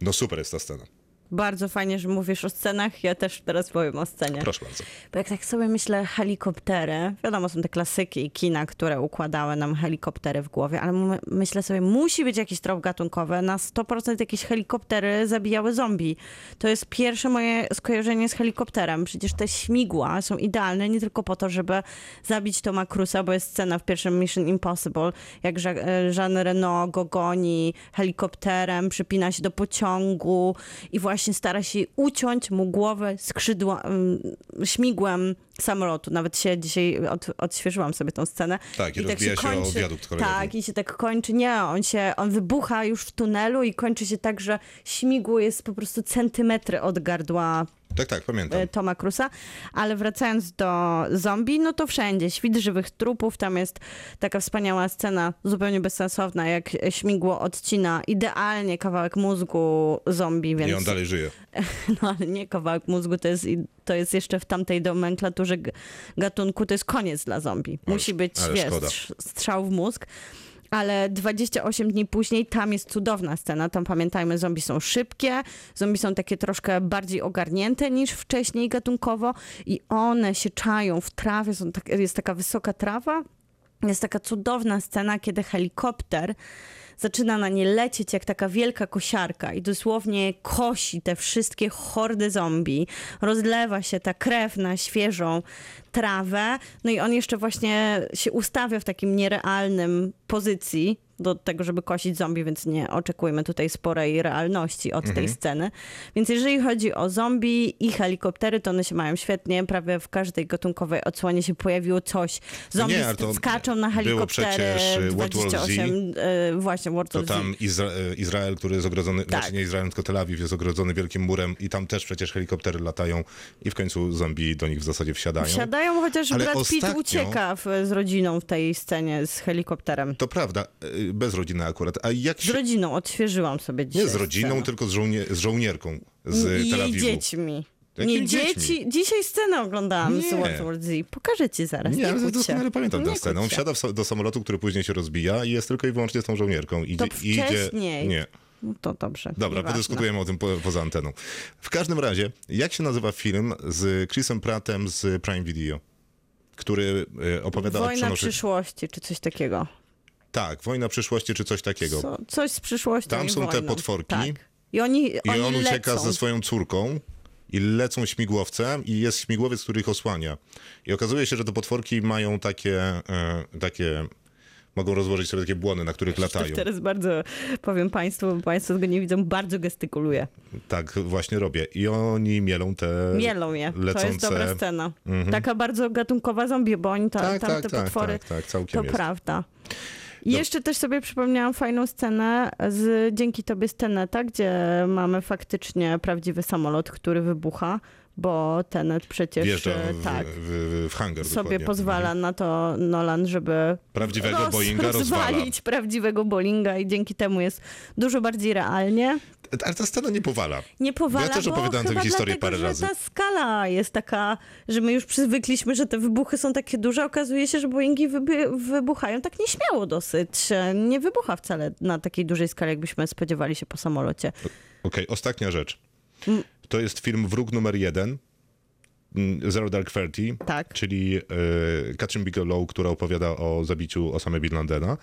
No super jest ta scena. Bardzo fajnie, że mówisz o scenach. Ja też teraz powiem o scenie. Proszę bardzo. Bo jak tak sobie myślę, helikoptery, wiadomo, są te klasyki i kina, które układały nam helikoptery w głowie, ale my- myślę sobie, musi być jakiś trop gatunkowy. Na 100% jakieś helikoptery zabijały zombie. To jest pierwsze moje skojarzenie z helikopterem. Przecież te śmigła są idealne nie tylko po to, żeby zabić Toma Cruza, bo jest scena w pierwszym Mission Impossible, jak Jean- e, Jean Reno go goni helikopterem, przypina się do pociągu i właśnie stara się uciąć mu głowę skrzydła, ym, śmigłem samolotu. Nawet się dzisiaj od, odświeżyłam sobie tą scenę. Tak, i rozbija się o wiadukt kolejowy. Tak, i się tak kończy. Nie, on się, on wybucha już w tunelu i kończy się tak, że śmigło jest po prostu centymetry od gardła Tak, tak, pamiętam. e, Toma Cruza, ale wracając do zombie, no to wszędzie, świt żywych trupów, tam jest taka wspaniała scena, zupełnie bezsensowna, jak śmigło odcina idealnie kawałek mózgu zombie, więc... I on dalej żyje. No ale nie kawałek mózgu, to jest, to jest jeszcze w tamtej nomenklaturze gatunku, to jest koniec dla zombie. Musi być, wiesz, strzał w mózg. Ale 28 dni później tam jest cudowna scena. Tam pamiętajmy, zombie są szybkie, zombie są takie troszkę bardziej ogarnięte niż wcześniej gatunkowo i one się czają w trawie, są tak, jest taka wysoka trawa. Jest taka cudowna scena, kiedy helikopter zaczyna na nie lecieć jak taka wielka kosiarka i dosłownie kosi te wszystkie hordy zombie. Rozlewa się ta krew na świeżą trawę. No i on jeszcze właśnie się ustawia w takim nierealnym pozycji do tego, żeby kosić zombie, więc nie oczekujmy tutaj sporej realności od tej sceny. Więc jeżeli chodzi o zombie i helikoptery, to one się mają świetnie. Prawie w każdej gatunkowej odsłonie się pojawiło coś. Zombie nie, to skaczą na było helikoptery. przecież, y, World War. 28, y, właśnie World To War Z. tam Izra e, Izrael, który jest ogrodzony, Tak. znaczy nie Izrael, tylko Tel Awiw jest ogrodzony wielkim murem i tam też przecież helikoptery latają i w końcu zombie do nich w zasadzie wsiadają. Wsiadają, chociaż Ale Brad Pitt ostatnio- ucieka w, z rodziną w tej scenie z helikopterem. To prawda, bez rodziny akurat. A jak Z się... rodziną, odświeżyłam sobie dzisiaj Nie z rodziną, scenę. tylko z, żołnie... z żołnierką z I Tel Awiwu. dziećmi. Jakimi Nie dziećmi? dzieci. Dzisiaj scenę oglądałam z Nie. World War Z. Pokażę ci zaraz. Nie, Nie, doskonale pamiętam tę Nie scenę. On wsiada do samolotu, który później się rozbija i jest tylko i wyłącznie z tą żołnierką. Idzie, To idzie... wcześniej. Nie. No to dobrze. Dobra, podyskutujemy o tym po, poza anteną. W każdym razie, jak się nazywa film z Chrisem Prattem z Prime Video? Który e, opowiada o Wojna przenoszeniu... przyszłości, czy coś takiego. Tak, Wojna przyszłości czy coś takiego. Co, coś z przyszłością Tam są te wojną. potworki. Tak. I oni, I oni on ucieka lecą. ze swoją córką i lecą śmigłowcem i jest śmigłowiec, który ich osłania. I okazuje się, że te potworki mają takie, e, takie Mogą rozłożyć sobie takie błony, na których latają. Teraz bardzo, powiem Państwu, bo Państwo tego nie widzą, bardzo gestykuluję. Tak właśnie robię. I oni mielą te Mielą je. To jest lecące... dobra scena. Taka bardzo gatunkowa zombie, bo oni ta, Tak, tam tak, te tak, potwory, tak, tak, całkiem to jest. prawda. I jeszcze też sobie przypomniałam fajną scenę z Dzięki Tobie z Teneta, gdzie mamy faktycznie prawdziwy samolot, który wybucha, bo Tenet przecież Wjeżdża e, w, tak, w, w hangar sobie dokładnie. pozwala na to Nolan, żeby Prawdziwego roz- Boeinga rozwala. rozwalić prawdziwego Boeinga i dzięki temu jest dużo bardziej realnie. Ale ta scena nie powala. Nie powala, Ja też opowiadałem tę historię dlatego, parę razy. ta skala jest taka, że my już przywykliśmy, że te wybuchy są takie duże. Okazuje się, że Boeingi wybuchają tak nieśmiało dosyć. Nie wybucha wcale na takiej dużej skali, jakbyśmy spodziewali się po samolocie. Okej, ostatnia rzecz. Mm. To jest film Wróg numer jeden, mm, Zero Dark Thirty, Tak. czyli e, Katrin Bigelow, która opowiada o zabiciu Osamy Bin Ladena.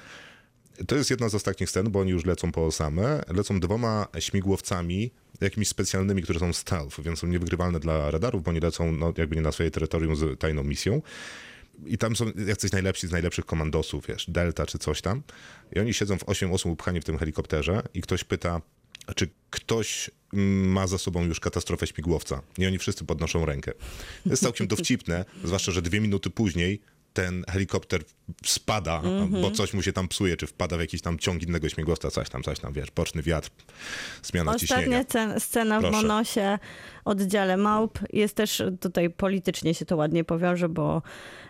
To jest jedna z ostatnich scen, bo oni już lecą po Osamę. Lecą dwoma śmigłowcami, jakimiś specjalnymi, które są stealth, więc są niewygrywalne dla radarów, bo oni lecą no, jakby nie na swoje terytorium z tajną misją. I tam są jacyś najlepsi z najlepszych komandosów, wiesz, Delta czy coś tam. I oni siedzą w 8 osób upchani w tym helikopterze i ktoś pyta, czy ktoś ma za sobą już katastrofę śmigłowca. I oni wszyscy podnoszą rękę. To jest całkiem dowcipne, zwłaszcza, że dwie minuty później ten helikopter spada, bo coś mu się tam psuje, czy wpada w jakiś tam ciąg innego śmigłowca, coś tam, coś tam, wiesz, poczny wiatr, zmiana ciśnienia. Ostatnia cen- scena w Proszę. Monosie, oddziale małp, jest też, tutaj politycznie się to ładnie powiąże, bo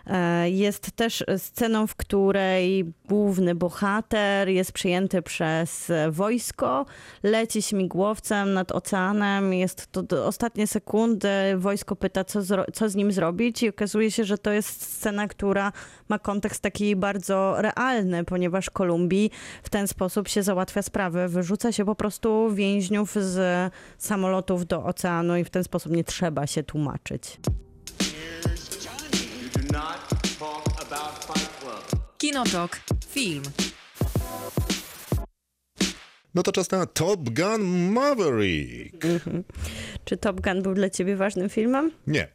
e, jest też sceną, w której główny bohater jest przyjęty przez wojsko, leci śmigłowcem nad oceanem, jest to ostatnie sekundy, wojsko pyta, co, co z nim zrobić i okazuje się, że to jest scena, która ma kontekst taki bardzo realny, ponieważ Kolumbii w ten sposób się załatwia sprawę. Wyrzuca się po prostu więźniów z samolotów do oceanu i w ten sposób nie trzeba się tłumaczyć. Kinotok. Film. No to czas na Top Gun Maverick. Czy Top Gun był dla ciebie ważnym filmem? Nie.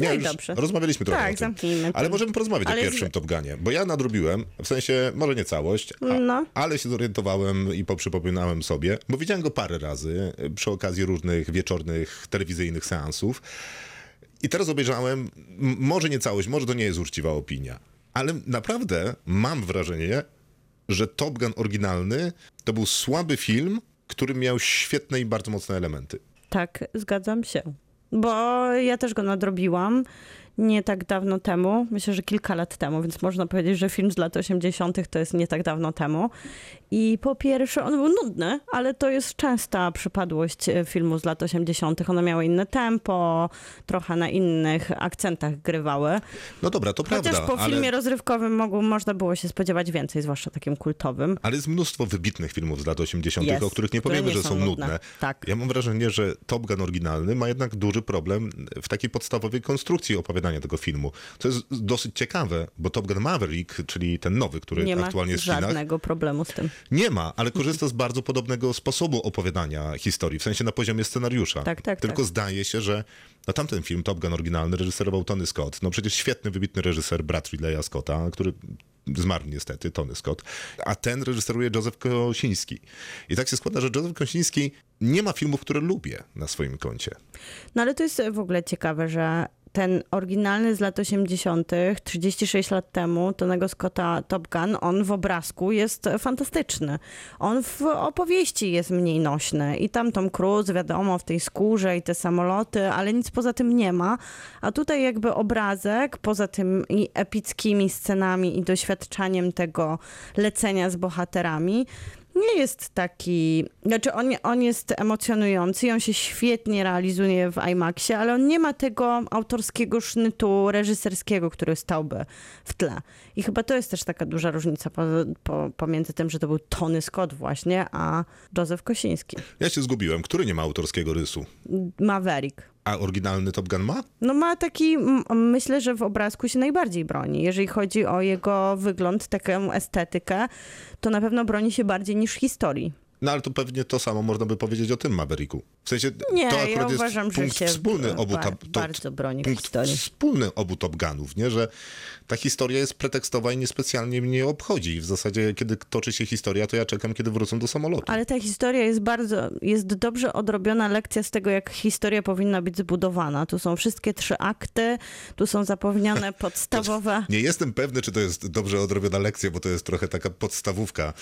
Nie, No i już dobrze. rozmawialiśmy trochę Tak, o tym. zamknijmy Ale to. możemy porozmawiać Ale o z- pierwszym Top Gunie, bo ja nadrobiłem, w sensie, może nie całość, a, No. ale się zorientowałem i poprzypominałem sobie, bo widziałem go parę razy y, przy okazji różnych wieczornych, telewizyjnych seansów. I teraz obejrzałem, m- może nie całość, może to nie jest uczciwa opinia, ale naprawdę mam wrażenie, że Top Gun oryginalny to był słaby film, który miał świetne i bardzo mocne elementy. Tak, zgadzam się. Bo ja też go nadrobiłam nie tak dawno temu, myślę, że kilka lat temu, więc można powiedzieć, że film z lat 80. to jest nie tak dawno temu. I po pierwsze, on był nudny, ale to jest częsta przypadłość e, filmu z lat 80. One miały inne tempo, trochę na innych akcentach grywały. No dobra, to Chociaż prawda, po ale... filmie rozrywkowym mogło, można było się spodziewać więcej, zwłaszcza takim kultowym. Ale jest mnóstwo wybitnych filmów z lat 80., Jest, o których nie powiemy, nie że są są nudne. nudne. Tak. Ja mam wrażenie, że Top Gun oryginalny ma jednak duży problem w takiej podstawowej konstrukcji opowiadania tego filmu. Co jest dosyć ciekawe, bo Top Gun Maverick, czyli ten nowy, który Nie ma aktualnie jest w Chinach, żadnego problemu z tym. nie ma, ale korzysta z bardzo podobnego sposobu opowiadania historii, w sensie na poziomie scenariusza. Tak, tak, Tylko tak. zdaje się, że no tamten film, Top Gun oryginalny, reżyserował Tony Scott. No przecież świetny, wybitny reżyser, brat Ridleya Scotta, który zmarł niestety, Tony Scott. A ten reżyseruje Józef Kosiński. I tak się składa, że Józef Kosiński nie ma filmów, które lubię na swoim koncie. No ale to jest w ogóle ciekawe, że ten oryginalny z lat 80., 36 lat temu, Tonego Scotta Top Gun, on w obrazku jest fantastyczny. On w opowieści jest mniej nośny. I tam Tom Cruise, wiadomo, w tej skórze i te samoloty, ale nic poza tym nie ma. A tutaj jakby obrazek, poza tym epickimi scenami i doświadczaniem tego lecenia z bohaterami, nie jest taki, znaczy on, on jest emocjonujący i on się świetnie realizuje w IMAXie, ale on nie ma tego autorskiego sznytu reżyserskiego, który stałby w tle. I chyba to jest też taka duża różnica po, po, pomiędzy tym, że to był Tony Scott właśnie, a Józef Kosiński. Ja się zgubiłem. Który nie ma autorskiego rysu? Maverick. A oryginalny Top Gun ma? No ma taki, myślę, że w obrazku się najbardziej broni. Jeżeli chodzi o jego wygląd, taką estetykę, to na pewno broni się bardziej niż historii. No ale to pewnie to samo można by powiedzieć o tym Mavericku. W sensie Nie, to ja akurat jest uważam, że punkt wspólny obu ba- top, to, bardzo broni punkt historii. wspólny obu Top Gunów, nie? że ta historia jest pretekstowa i niespecjalnie mnie obchodzi. W zasadzie kiedy toczy się historia, to ja czekam, kiedy wrócą do samolotu. Ale ta historia jest bardzo, jest dobrze odrobiona lekcja z tego, jak historia powinna być zbudowana. Tu są wszystkie trzy akty, tu są zapewnione podstawowe... Nie jestem pewny, czy to jest dobrze odrobiona lekcja, bo to jest trochę taka podstawówka.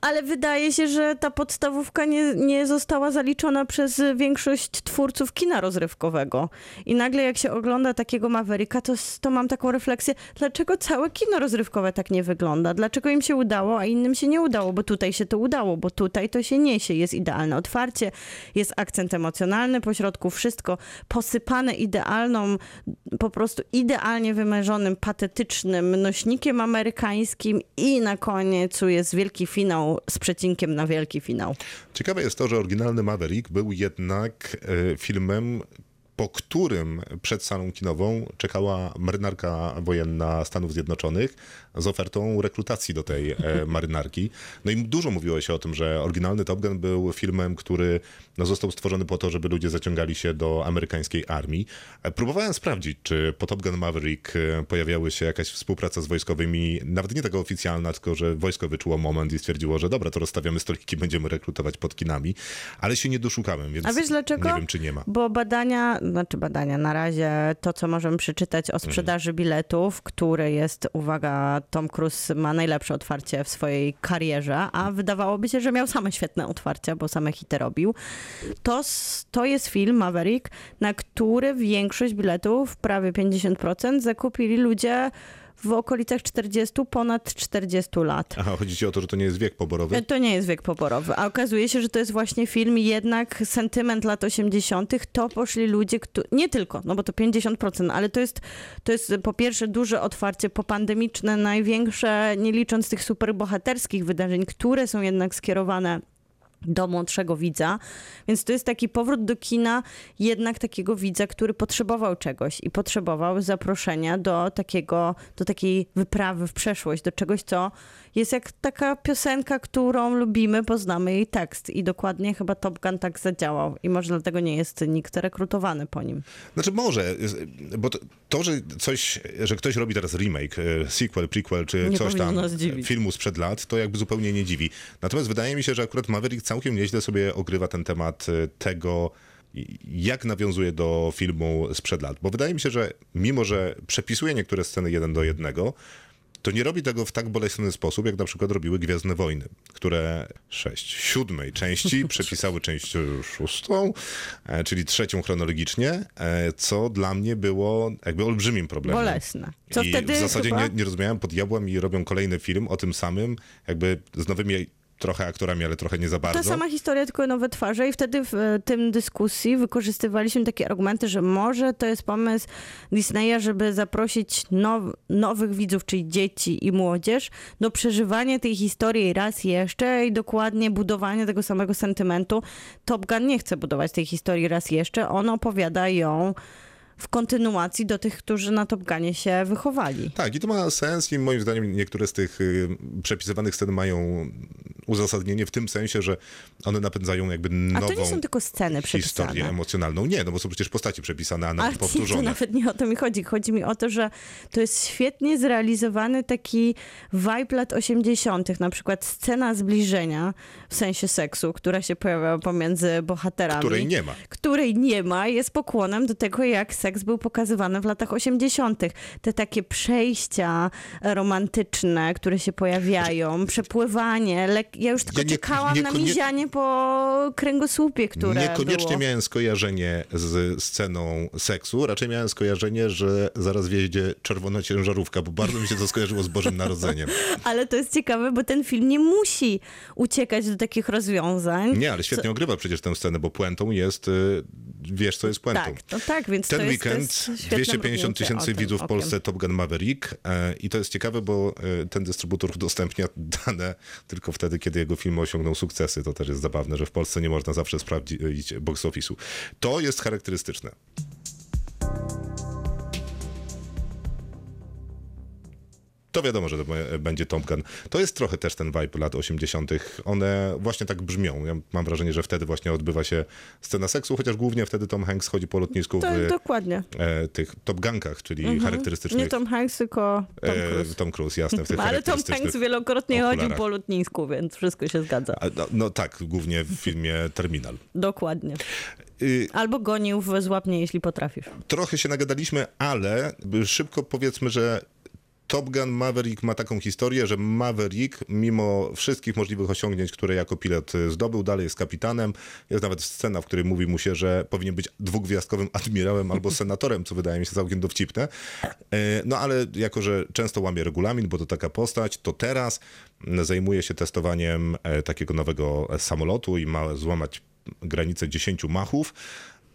Ale wydaje się, że ta podstawówka nie, nie została zaliczona przez większość twórców kina rozrywkowego. I nagle jak się ogląda takiego Mavericka, to, to mam taką refleksję, dlaczego całe kino rozrywkowe tak nie wygląda? Dlaczego im się udało, a innym się nie udało? Bo tutaj się to udało, bo tutaj to się niesie. Jest idealne otwarcie, jest akcent emocjonalny, pośrodku wszystko posypane idealną, po prostu idealnie wymierzonym, patetycznym nośnikiem amerykańskim i na końcu jest wielki finał z przecinkiem na wielki finał. Ciekawe jest to, że oryginalny Maverick był jednak e, filmem, po którym przed salą kinową czekała marynarka wojenna Stanów Zjednoczonych z ofertą rekrutacji do tej e, marynarki. No i dużo mówiło się o tym, że oryginalny Top Gun był filmem, który no, został stworzony po to, żeby ludzie zaciągali się do amerykańskiej armii. E, Próbowałem sprawdzić, czy po Top Gun Maverick e, pojawiały się jakaś współpraca z wojskowymi, nawet nie taka oficjalna, tylko że wojsko wyczuło moment i stwierdziło, że dobra, to rozstawiamy stoliki, będziemy rekrutować pod kinami, ale się nie doszukałem, więc A wiesz dlaczego? nie wiem, czy nie ma. Bo badania, znaczy badania, na razie to, co możemy przeczytać o sprzedaży biletów, który jest, uwaga, Tom Cruise ma najlepsze otwarcie w swojej karierze, a wydawałoby się, że miał same świetne otwarcia, bo same hity robił. To, to jest film Maverick, na który większość biletów, prawie 50%, zakupili ludzie w okolicach 40, ponad 40 lat. Aha, chodzi ci o to, że to nie jest wiek poborowy? E, To nie jest wiek poborowy, a okazuje się, że to jest właśnie film jednak sentyment lat 80. To poszli ludzie, którzy, nie tylko, no bo to 50%, ale to jest, to jest po pierwsze duże otwarcie popandemiczne, największe, nie licząc tych superbohaterskich wydarzeń, które są jednak skierowane do młodszego widza, więc to jest taki powrót do kina jednak takiego widza, który potrzebował czegoś i potrzebował zaproszenia do takiego, do takiej wyprawy w przeszłość, do czegoś, co jest jak taka piosenka, którą lubimy, bo znamy jej tekst i dokładnie chyba Top Gun tak zadziałał i może dlatego nie jest nikt rekrutowany po nim. Znaczy może, bo to, to, że coś, że ktoś robi teraz remake, e, sequel, prequel, czy Nie coś tam dziwić. filmu sprzed lat, to jakby zupełnie nie dziwi. Natomiast wydaje mi się, że akurat Maverick całkiem nieźle sobie ogrywa ten temat e, tego, jak nawiązuje do filmu sprzed lat. Bo wydaje mi się, że mimo, że przepisuje niektóre sceny jeden do jednego, to nie robi tego w tak bolesny sposób, jak na przykład robiły Gwiezdne Wojny, które sześć, siódmej części przepisały część szóstą, e, czyli trzecią chronologicznie, e, co dla mnie było jakby olbrzymim problemem. Bolesne. Co I wtedy w zasadzie chyba... nie, nie rozumiałem, pod diabłem i robią kolejny film o tym samym, jakby z nowymi trochę aktorami, ale trochę nie za bardzo. Ta sama historia, tylko nowe twarze i wtedy w e, tym dyskusji wykorzystywaliśmy takie argumenty, że może to jest pomysł Disneya, żeby zaprosić now, nowych widzów, czyli dzieci i młodzież, do przeżywania tej historii raz jeszcze i dokładnie budowania tego samego sentymentu. Top Gun nie chce budować tej historii raz jeszcze, on opowiada ją w kontynuacji do tych, którzy na Top Gunie się wychowali. Tak, i to ma sens i moim zdaniem niektóre z tych y, przepisywanych scen mają uzasadnienie w tym sensie, że one napędzają jakby A nową to nie są tylko sceny historię przepisane. emocjonalną. Nie, no bo są przecież postaci przepisane, a nawet nie, to powtórzone. nawet nie o to mi chodzi. Chodzi mi o to, że to jest świetnie zrealizowany taki vibe lat 80., na przykład scena zbliżenia w sensie seksu, która się pojawia pomiędzy bohaterami. Której nie ma. Której nie ma, jest pokłonem do tego, jak seks był pokazywany w latach 80. Te takie przejścia romantyczne, które się pojawiają, przepływanie. Lek... Ja już tylko Ja nie- czekałam nie- na nie- mizianie po kręgosłupie, które Niekoniecznie było. miałem skojarzenie z sceną seksu, raczej miałem skojarzenie, że zaraz wjedzie czerwona ciężarówka, bo bardzo mi się to skojarzyło z Bożym Narodzeniem. Ale to jest ciekawe, bo ten film nie musi uciekać do takich rozwiązań. Nie, ale świetnie ogrywa przecież tę scenę, bo puentą jest, y, wiesz co jest puentą. Tak, no tak, więc Ten to jest, weekend to jest świetne 250 mrugnięcie tysięcy widzów w. Polsce Top Gun Maverick e, i to jest ciekawe, bo e, ten dystrybutor udostępnia dane tylko wtedy, kiedy jego filmy osiągną sukcesy. To też jest zabawne, że w Polsce nie można zawsze sprawdzić box office'u. To jest charakterystyczne. To wiadomo, że to będzie Top Gun. To jest trochę też ten vibe lat 80. One właśnie tak brzmią. Ja mam wrażenie, że wtedy właśnie odbywa się scena seksu, chociaż głównie wtedy Tom Hanks chodzi po lotnisku To w dokładnie. e, tych Top Gunkach, czyli charakterystycznych... Nie Tom Hanks, tylko Tom e, Cruise. Tom Cruise, jasne. W tych ale Tom Hanks wielokrotnie chodził po lotnisku, więc wszystko się zgadza. No, no tak, głównie w filmie Terminal. Dokładnie. Y, Albo gonił w złapnie, jeśli potrafisz. trochę się nagadaliśmy, ale szybko powiedzmy, że Top Gun Maverick ma taką historię, że Maverick, mimo wszystkich możliwych osiągnięć, które jako pilot y, zdobył, dalej jest kapitanem. Jest nawet scena, w której mówi mu się, że powinien być dwugwiazdkowym admirałem albo senatorem, co wydaje mi się całkiem dowcipne. E, No ale jako, że często łamie regulamin, bo to taka postać, to teraz mm, zajmuje się testowaniem e, takiego nowego e, samolotu i ma złamać granicę 10 machów.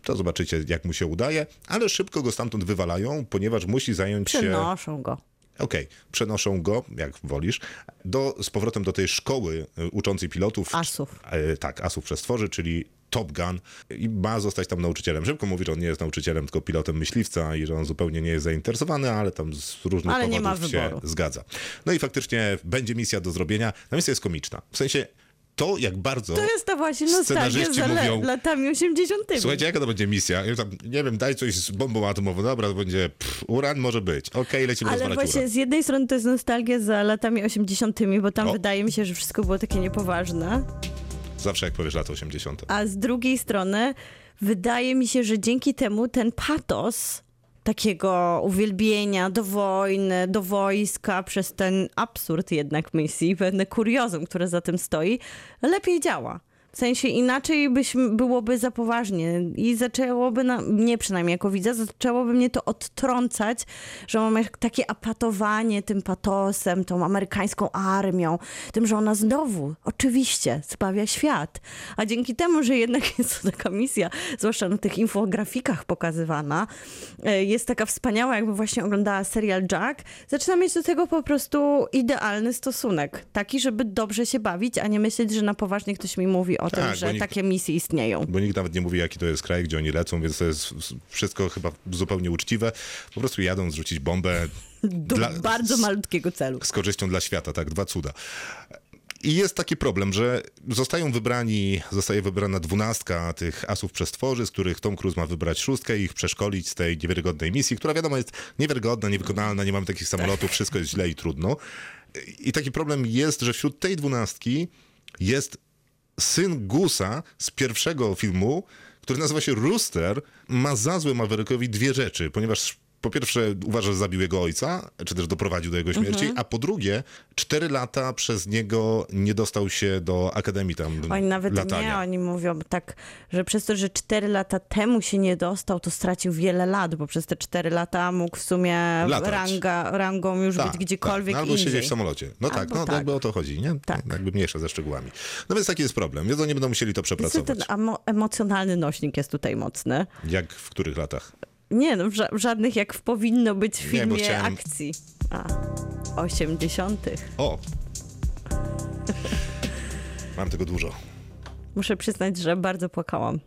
To zobaczycie, jak mu się udaje, ale szybko go stamtąd wywalają, ponieważ musi zająć się. Przenoszą go. Okej, przenoszą go, jak wolisz, do, z powrotem do tej szkoły y, uczącej pilotów. Asów. E, tak, asów przestworzy, czyli Top Gun i ma zostać tam nauczycielem. Szybko mówi, że on nie jest nauczycielem, tylko pilotem myśliwca i że on zupełnie nie jest zainteresowany, ale tam z różnych Ale powodów się zgadza. No i faktycznie będzie misja do zrobienia. Ta misja jest komiczna. W sensie to, jak bardzo... To jest ta właśnie nostalgia za mówią- latami 80. Słuchajcie, jaka to będzie misja? Ja tam, nie wiem, daj coś z bombą atomową. Dobra, to będzie pff, uran, może być. Okej, lecimy Ale właśnie uran. z jednej strony to jest nostalgia za latami 80., bo tam wydaje mi się, że wszystko było takie niepoważne. Zawsze jak powiesz lata 80. A z drugiej strony wydaje mi się, że dzięki temu ten patos takiego uwielbienia do wojny, do wojska, przez ten absurd jednak misji, pewne kuriozum, które za tym stoi, lepiej działa. W sensie inaczej byśmy, byłoby za poważnie i zaczęłoby, na, mnie przynajmniej jako widza, zaczęłoby mnie to odtrącać, że mamy takie apatowanie tym patosem, tą amerykańską armią, tym, że ona znowu, oczywiście, zbawia świat. A dzięki temu, że jednak jest to taka misja, zwłaszcza na tych infografikach pokazywana, e, jest taka wspaniała, jakby właśnie oglądała serial Jack, zaczyna mieć do tego po prostu idealny stosunek. Taki, żeby dobrze się bawić, a nie myśleć, że na poważnie ktoś mi mówi o Tak, tym, że nikt- takie misje istnieją. Bo nikt nawet nie mówi, jaki to jest kraj, gdzie oni lecą, więc to jest wszystko chyba zupełnie uczciwe. Po prostu jadą zrzucić bombę Do dla, bardzo malutkiego celu. z korzyścią dla świata, tak, dwa cuda. I jest taki problem, że zostają wybrani, zostaje wybrana dwunastka tych asów przestworzy, z których Tom Cruise ma wybrać szóstkę i ich przeszkolić z tej niewiarygodnej misji, która wiadomo jest niewiarygodna, niewykonalna, nie mamy takich samolotów, wszystko jest źle i trudno. I taki problem jest, że wśród tej dwunastki jest syn Gusa z pierwszego filmu, który nazywa się Rooster, ma za złe Maverickowi dwie rzeczy, ponieważ po pierwsze uważa, że zabił jego ojca, czy też doprowadził do jego śmierci, Mhm. a po drugie cztery lata przez niego nie dostał się do akademii tam Oni nawet latania. nie, oni mówią tak, że przez to, że 4 lata temu się nie dostał, to stracił wiele lat, bo przez te 4 lata mógł w sumie Latać. ranga, rangą już Tak, być gdziekolwiek tak. No, albo indziej. siedzieć w samolocie. No tak, Albo no tak. jakby o to chodzi, nie? Tak. Jakby mniejsza ze szczegółami. No więc taki jest problem, więc oni będą musieli to przepracować. ten emo- emocjonalny nośnik jest tutaj mocny. Jak w których latach? Nie, no, w, ża- w żadnych jak powinno być w Nie, filmie chciałem- akcji. A, 80. O! Mam tego dużo. Muszę przyznać, że bardzo płakałam.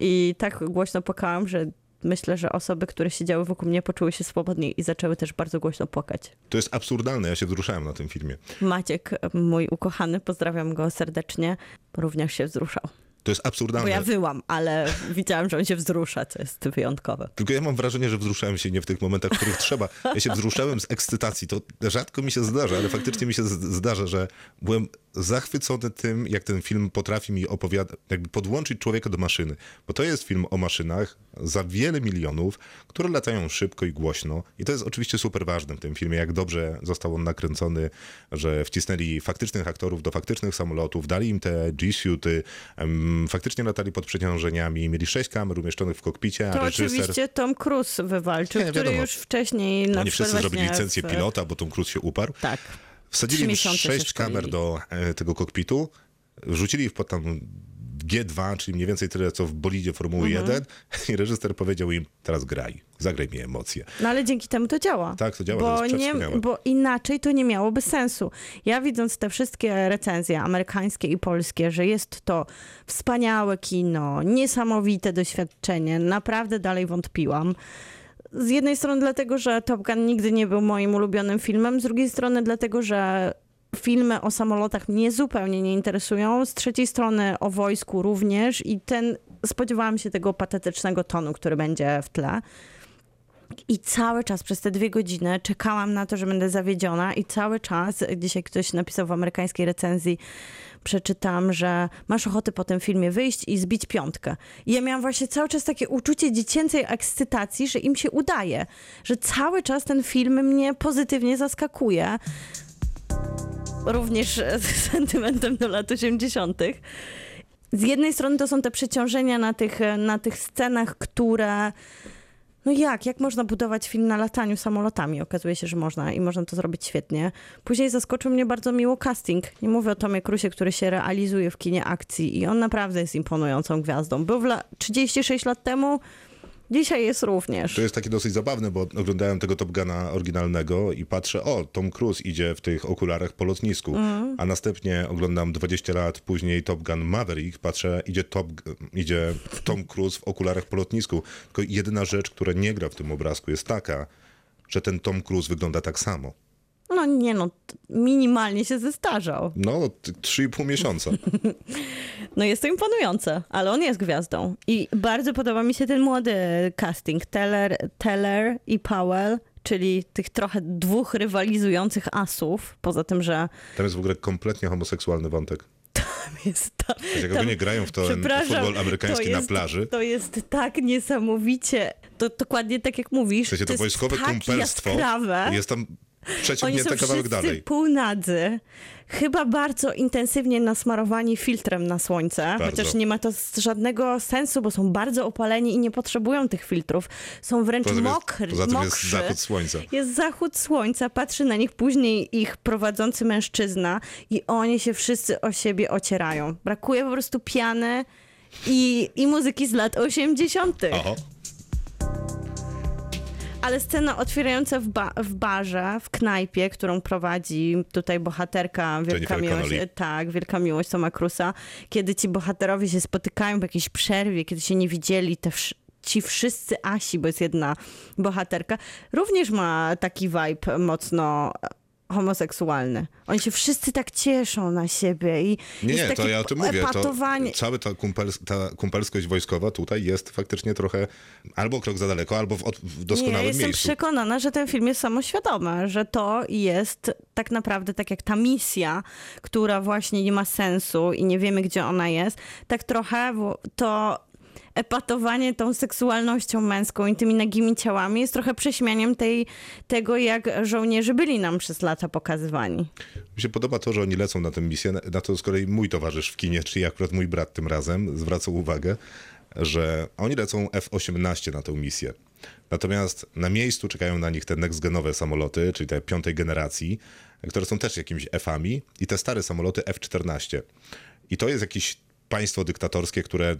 I tak głośno płakałam, że myślę, że osoby, które siedziały wokół mnie, poczuły się swobodniej i zaczęły też bardzo głośno płakać. To jest absurdalne, ja się wzruszałem na tym filmie. Maciek, mój ukochany, pozdrawiam go serdecznie, również się wzruszał. To jest Bo absurdalne. ja wyłam, ale widziałam, że on się wzrusza, co jest wyjątkowe. Tylko ja mam wrażenie, że wzruszałem się nie w tych momentach, w których trzeba. Ja się wzruszałem z ekscytacji. To rzadko mi się zdarza, ale faktycznie mi się zdarza, że byłem zachwycony tym, jak ten film potrafi mi opowiadać, jakby podłączyć człowieka do maszyny. Bo to jest film o maszynach za wiele milionów, które latają szybko i głośno. I to jest oczywiście super ważne w tym filmie, jak dobrze został on nakręcony, że wcisnęli faktycznych aktorów do faktycznych samolotów, dali im te G-suity, faktycznie latali pod przeciążeniami, mieli sześć kamer umieszczonych w kokpicie, a To reżyser... oczywiście Tom Cruise wywalczył, Nie, który już wcześniej... na Oni wszyscy zrobili licencję w- pilota, bo Tom Cruise się uparł. Tak. Wsadzili sześć kamer do e, tego kokpitu, wrzucili ich pod tam G2, czyli mniej więcej tyle, co w bolidzie Formuły Mhm. 1 i reżyser powiedział im, teraz graj, zagraj mi emocje. No ale dzięki temu to działa. Tak, to działa, to Bo, jest nie, bo inaczej to nie miałoby sensu. Ja widząc te wszystkie recenzje amerykańskie i polskie, że jest to wspaniałe kino, niesamowite doświadczenie, naprawdę dalej wątpiłam. z jednej strony dlatego, że Top Gun nigdy nie był moim ulubionym filmem, z drugiej strony dlatego, że filmy o samolotach mnie zupełnie nie interesują, z trzeciej strony o wojsku również i ten, spodziewałam się tego patetycznego tonu, który będzie w tle. I cały czas przez te dwie godziny czekałam na to, że będę zawiedziona i cały czas, dzisiaj ktoś napisał w amerykańskiej recenzji, przeczytam, że masz ochotę po tym filmie wyjść i zbić piątkę. I ja miałam właśnie cały czas takie uczucie dziecięcej ekscytacji, że im się udaje, że cały czas ten film mnie pozytywnie zaskakuje. Również z sentymentem do lat 80. Z jednej strony to są te przeciążenia na tych, na tych scenach, które no jak? Jak można budować film na lataniu samolotami? Okazuje się, że można i można to zrobić świetnie. Później zaskoczył mnie bardzo miło casting. Nie mówię o Tomie Cruise, który się realizuje w kinie akcji i on naprawdę jest imponującą gwiazdą. Był w la- 36 lat temu, dzisiaj jest również. To jest takie dosyć zabawne, bo oglądałem tego Top Guna oryginalnego i patrzę, o, Tom Cruise idzie w tych okularach po lotnisku, a następnie oglądam 20 lat później Top Gun Maverick, patrzę, idzie, Top, idzie Tom Cruise w okularach po lotnisku. Tylko jedyna rzecz, która nie gra w tym obrazku jest taka, że ten Tom Cruise wygląda tak samo. No nie no, minimalnie się zestarzał. No, t- 3,5 miesiąca. No jest to imponujące, ale on jest gwiazdą. I bardzo podoba mi się ten młody casting. Teller, Teller i Powell, czyli tych trochę dwóch rywalizujących asów. Poza tym, że Tam jest w ogóle kompletnie homoseksualny wątek. jest ta, Jak tam- oni grają w to Przepraszam, futbol amerykański to na jest, plaży, To jest tak niesamowicie, to dokładnie tak jak mówisz. w sensie to, jest wojskowe tak kumpelstwo Jaskrawe. jest tam Oni są kawałek dalej. półnadzy, chyba bardzo intensywnie nasmarowani filtrem na słońce, Bardzo. chociaż nie ma to żadnego sensu, bo są bardzo opaleni i nie potrzebują tych filtrów. Są wręcz Poza jest- mokry, poza tym jest mokrzy. zachód słońca. Jest zachód słońca, patrzy na nich później ich prowadzący mężczyzna i oni się wszyscy o siebie ocierają. Brakuje po prostu piany i, i muzyki z lat 80. Oho. Ale scena otwierająca w, ba- w barze, w knajpie, którą prowadzi tutaj bohaterka, wielka miłość, Connelly. tak, wielka miłość Toma Cruza, kiedy ci bohaterowie się spotykają w jakiejś przerwie, kiedy się nie widzieli, te ci wszyscy Asi, bo jest jedna bohaterka, również ma taki vibe mocno homoseksualny. Oni się wszyscy tak cieszą na siebie i Nie, nie, to ja o tym mówię. To cała ta, kumpels, ta kumpelskość wojskowa tutaj jest faktycznie trochę albo krok za daleko, albo w, w Nie, doskonałym jestem miejscu. przekonana, że ten film jest samoświadomy, że to jest tak naprawdę tak jak ta misja, która właśnie nie ma sensu i nie wiemy, gdzie ona jest, tak trochę to epatowanie tą seksualnością męską i tymi nagimi ciałami jest trochę prześmianiem tej, tego, jak żołnierze byli nam przez lata pokazywani. Mi się podoba to, że oni lecą na tę misję. Na to z kolei mój towarzysz w kinie, czyli akurat mój brat tym razem, zwracał uwagę, że oni lecą F-18 na tę misję. Natomiast na miejscu czekają na nich te next-genowe samoloty, czyli te piątej generacji, które są też jakimiś F-ami i te stare samoloty F-14. I to jest jakieś państwo dyktatorskie, które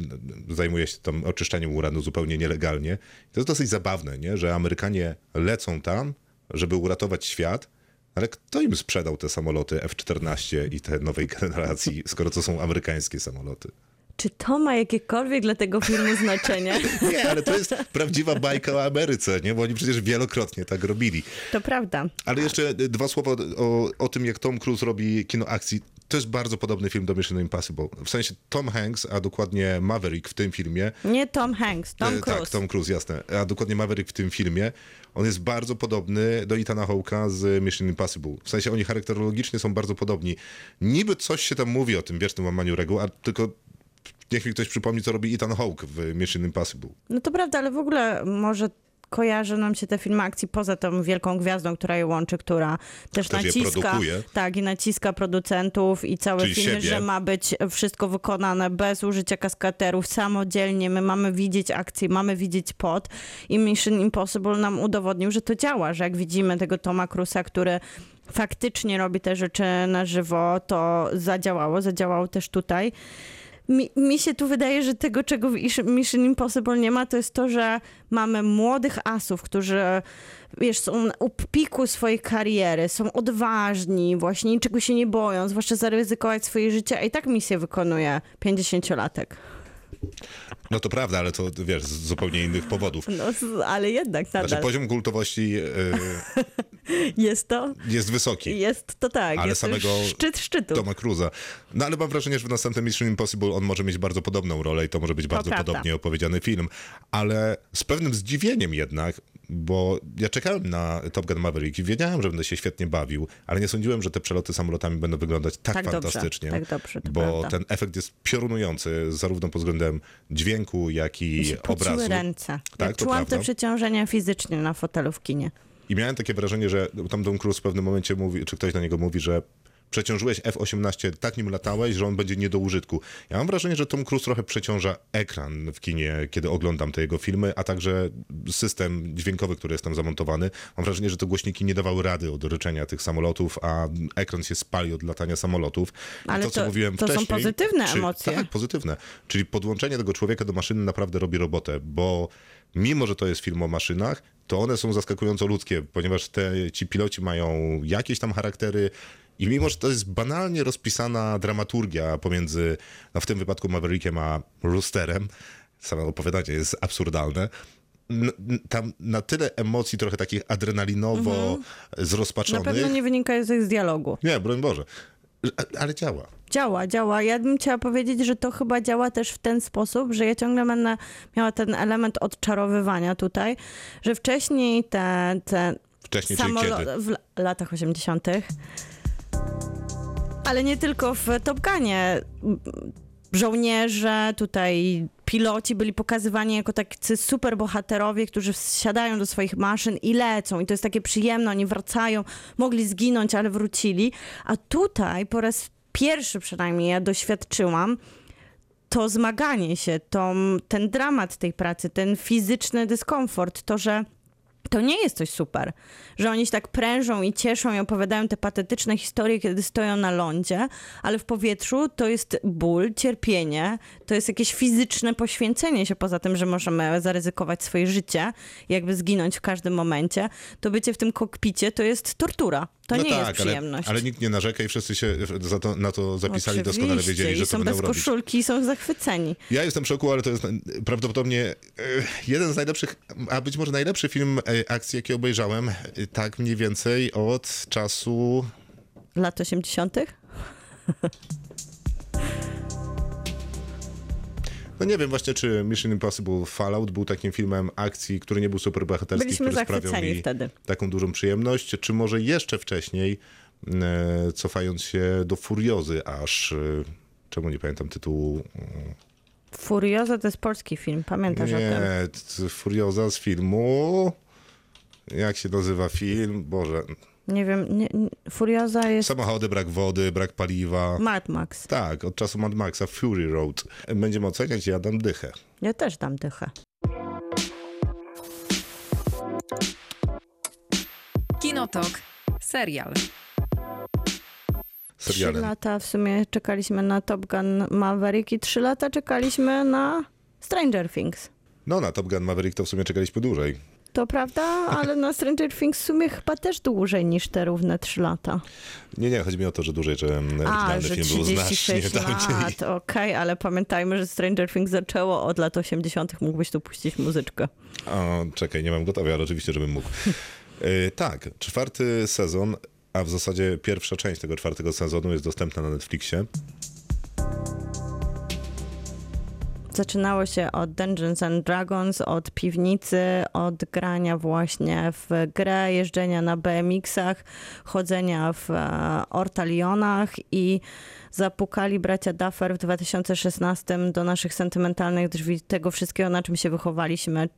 zajmuje się tam oczyszczaniem uranu zupełnie nielegalnie. To jest dosyć zabawne, nie? że Amerykanie lecą tam, żeby uratować świat, ale kto im sprzedał te samoloty F-14 i te nowej generacji, skoro to są amerykańskie samoloty? Czy to ma jakiekolwiek dla tego filmu znaczenie? Nie, ale to jest prawdziwa bajka o Ameryce, nie? Bo oni przecież wielokrotnie tak robili. To prawda. Ale jeszcze dwa słowa o, o tym, jak Tom Cruise robi kino akcji. To jest bardzo podobny film do Mission Impossible. W sensie Tom Hanks, a dokładnie Maverick w tym filmie. Nie Tom Hanks, Tom e, Cruise. Tak, Tom Cruise, jasne. A dokładnie Maverick w tym filmie. On jest bardzo podobny do Ethana Hawke'a z Mission Impossible. W sensie oni charakterologicznie są bardzo podobni. Niby coś się tam mówi o tym wiecznym łamaniu reguł, a tylko niech mi ktoś przypomni, co robi Ethan Hawke w Mission Impossible. No to prawda, ale w ogóle może kojarzą nam się te filmy akcji poza tą wielką gwiazdą, która je łączy, która też, Też naciska, tak, i naciska producentów i całe Czyli filmy, siebie. że ma być wszystko wykonane bez użycia kaskaderów, samodzielnie, my mamy widzieć akcję, mamy widzieć pot i Mission Impossible nam udowodnił, że to działa, że jak widzimy tego Toma Cruza, który faktycznie robi te rzeczy na żywo, to zadziałało, zadziałało też tutaj. Mi, mi się tu wydaje, że tego, czego w Mission Impossible nie ma, to jest to, że mamy młodych asów, którzy wiesz, są u piku swojej kariery, są odważni, właśnie niczego się nie boją, zwłaszcza zaryzykować swoje życie, a i tak misję wykonuje 50-latek. No to prawda, ale to wiesz, z zupełnie innych powodów. No, ale jednak nadal Znaczy poziom kultowości y, jest to, jest wysoki. jest to tak, Ale jest samego szczyt szczytu. Toma Cruza. No ale mam wrażenie, że w następnym Mission Impossible on może mieć bardzo podobną rolę i to może być bardzo prawda. podobnie opowiedziany film. Ale z pewnym zdziwieniem jednak, bo ja czekałem na Top Gun Maverick i wiedziałem, że będę się świetnie bawił, ale nie sądziłem, że te przeloty samolotami będą wyglądać tak, Tak dobrze, fantastycznie. tak dobrze, to bo prawda. ten efekt jest piorunujący, zarówno pod względem dźwięku, jak i pociły obrazu. ręce. Tak, to czułam prawda. te przeciążenia fizycznie na fotelu w kinie. I miałem takie wrażenie, że tam Tom Cruise w pewnym momencie mówi, czy ktoś do niego mówi, że przeciążyłeś F-18, tak nim latałeś, że on będzie nie do użytku. Ja mam wrażenie, że Tom Cruise trochę przeciąża ekran w kinie, kiedy oglądam te jego filmy, a także system dźwiękowy, który jest tam zamontowany. Mam wrażenie, że te głośniki nie dawały rady od ryczenia tych samolotów, a ekran się spali od latania samolotów. I Ale to, co to- mówiłem to są wcześniej, pozytywne czy, emocje. Tak, pozytywne. Czyli podłączenie tego człowieka do maszyny naprawdę robi robotę, bo mimo, że to jest film o maszynach, to one są zaskakująco ludzkie, ponieważ te, ci piloci mają jakieś tam charaktery i mimo, że to jest banalnie rozpisana dramaturgia pomiędzy, no w tym wypadku Maverickiem a Roosterem, samo opowiadanie jest absurdalne, tam na tyle emocji trochę takich adrenalinowo Mhm. Na zrozpaczonych. pewno nie wynika z dialogu. nie, broń Boże. Ale działa. Działa, działa. Ja bym chciała powiedzieć, że to chyba działa też w ten sposób, że ja ciągle będę miała ten element odczarowywania tutaj, że wcześniej te, te Wcześniej, czyli samolo- w la- latach 80., ale nie tylko w Top Gunie. Żołnierze, tutaj piloci byli pokazywani jako tacy superbohaterowie, którzy wsiadają do swoich maszyn i lecą. I to jest takie przyjemne, oni wracają, mogli zginąć, ale wrócili. A tutaj po raz pierwszy przynajmniej ja doświadczyłam to zmaganie się, to, ten dramat tej pracy, ten fizyczny dyskomfort, to, że to nie jest coś super, że oni się tak prężą i cieszą i opowiadają te patetyczne historie, kiedy stoją na lądzie, ale w powietrzu to jest ból, cierpienie, to jest jakieś fizyczne poświęcenie się poza tym, że możemy zaryzykować swoje życie, jakby zginąć w każdym momencie, to bycie w tym kokpicie to jest tortura, to nie jest przyjemność. No Ale, ale nikt nie narzeka i wszyscy się to, na to zapisali, doskonale Oczywiście, wiedzieli, i że to są bez robić. koszulki i są zachwyceni. Ja jestem w szoku, ale to jest prawdopodobnie e, jeden z najlepszych, a być może najlepszy film e, akcji, jaki obejrzałem, e, tak mniej więcej od czasu... Lat 80. No nie wiem właśnie, czy Mission Impossible Fallout był takim filmem akcji, który nie był super bohaterski, Byliśmy który sprawiał mi wtedy. taką dużą przyjemność, czy może jeszcze wcześniej, e, cofając się do Furiozy aż... E, czemu nie pamiętam tytułu? Furioza to jest polski film, pamiętasz o tym? Nie, Furioza z filmu... Jak się nazywa film? Boże. Nie wiem, nie, Furioza jest Samochody, brak wody, brak paliwa. Mad Max. Tak, od czasu Mad Maxa, Fury Road. Będziemy oceniać, ja dam dychę. Ja też dam dychę. Kinotok. Serial. Trzy Serialem. lata w sumie czekaliśmy na Top Gun Maverick i trzy lata czekaliśmy na Stranger Things. No na Top Gun Maverick to w sumie czekaliśmy dłużej. To prawda, ale na Stranger Things w sumie chyba też dłużej niż te równe trzy lata. Nie, nie, chodzi mi o to, że dłużej, że A, oryginalny że film był znacznie 36 dawniej. lat, okej, ale pamiętajmy, że Stranger Things zaczęło od lat 80. Mógłbyś tu puścić muzyczkę. O, czekaj, nie mam gotowej, ale oczywiście, żebym mógł. Y, tak, czwarty sezon, a w zasadzie pierwsza część tego czwartego sezonu jest dostępna na Netflixie. Zaczynało się od Dungeons and Dragons, od piwnicy, od grania właśnie w grę, jeżdżenia na BMX-ach, chodzenia w e, ortalionach i zapukali bracia Duffer w 2016 do naszych sentymentalnych drzwi tego wszystkiego, na czym się wychowaliśmy.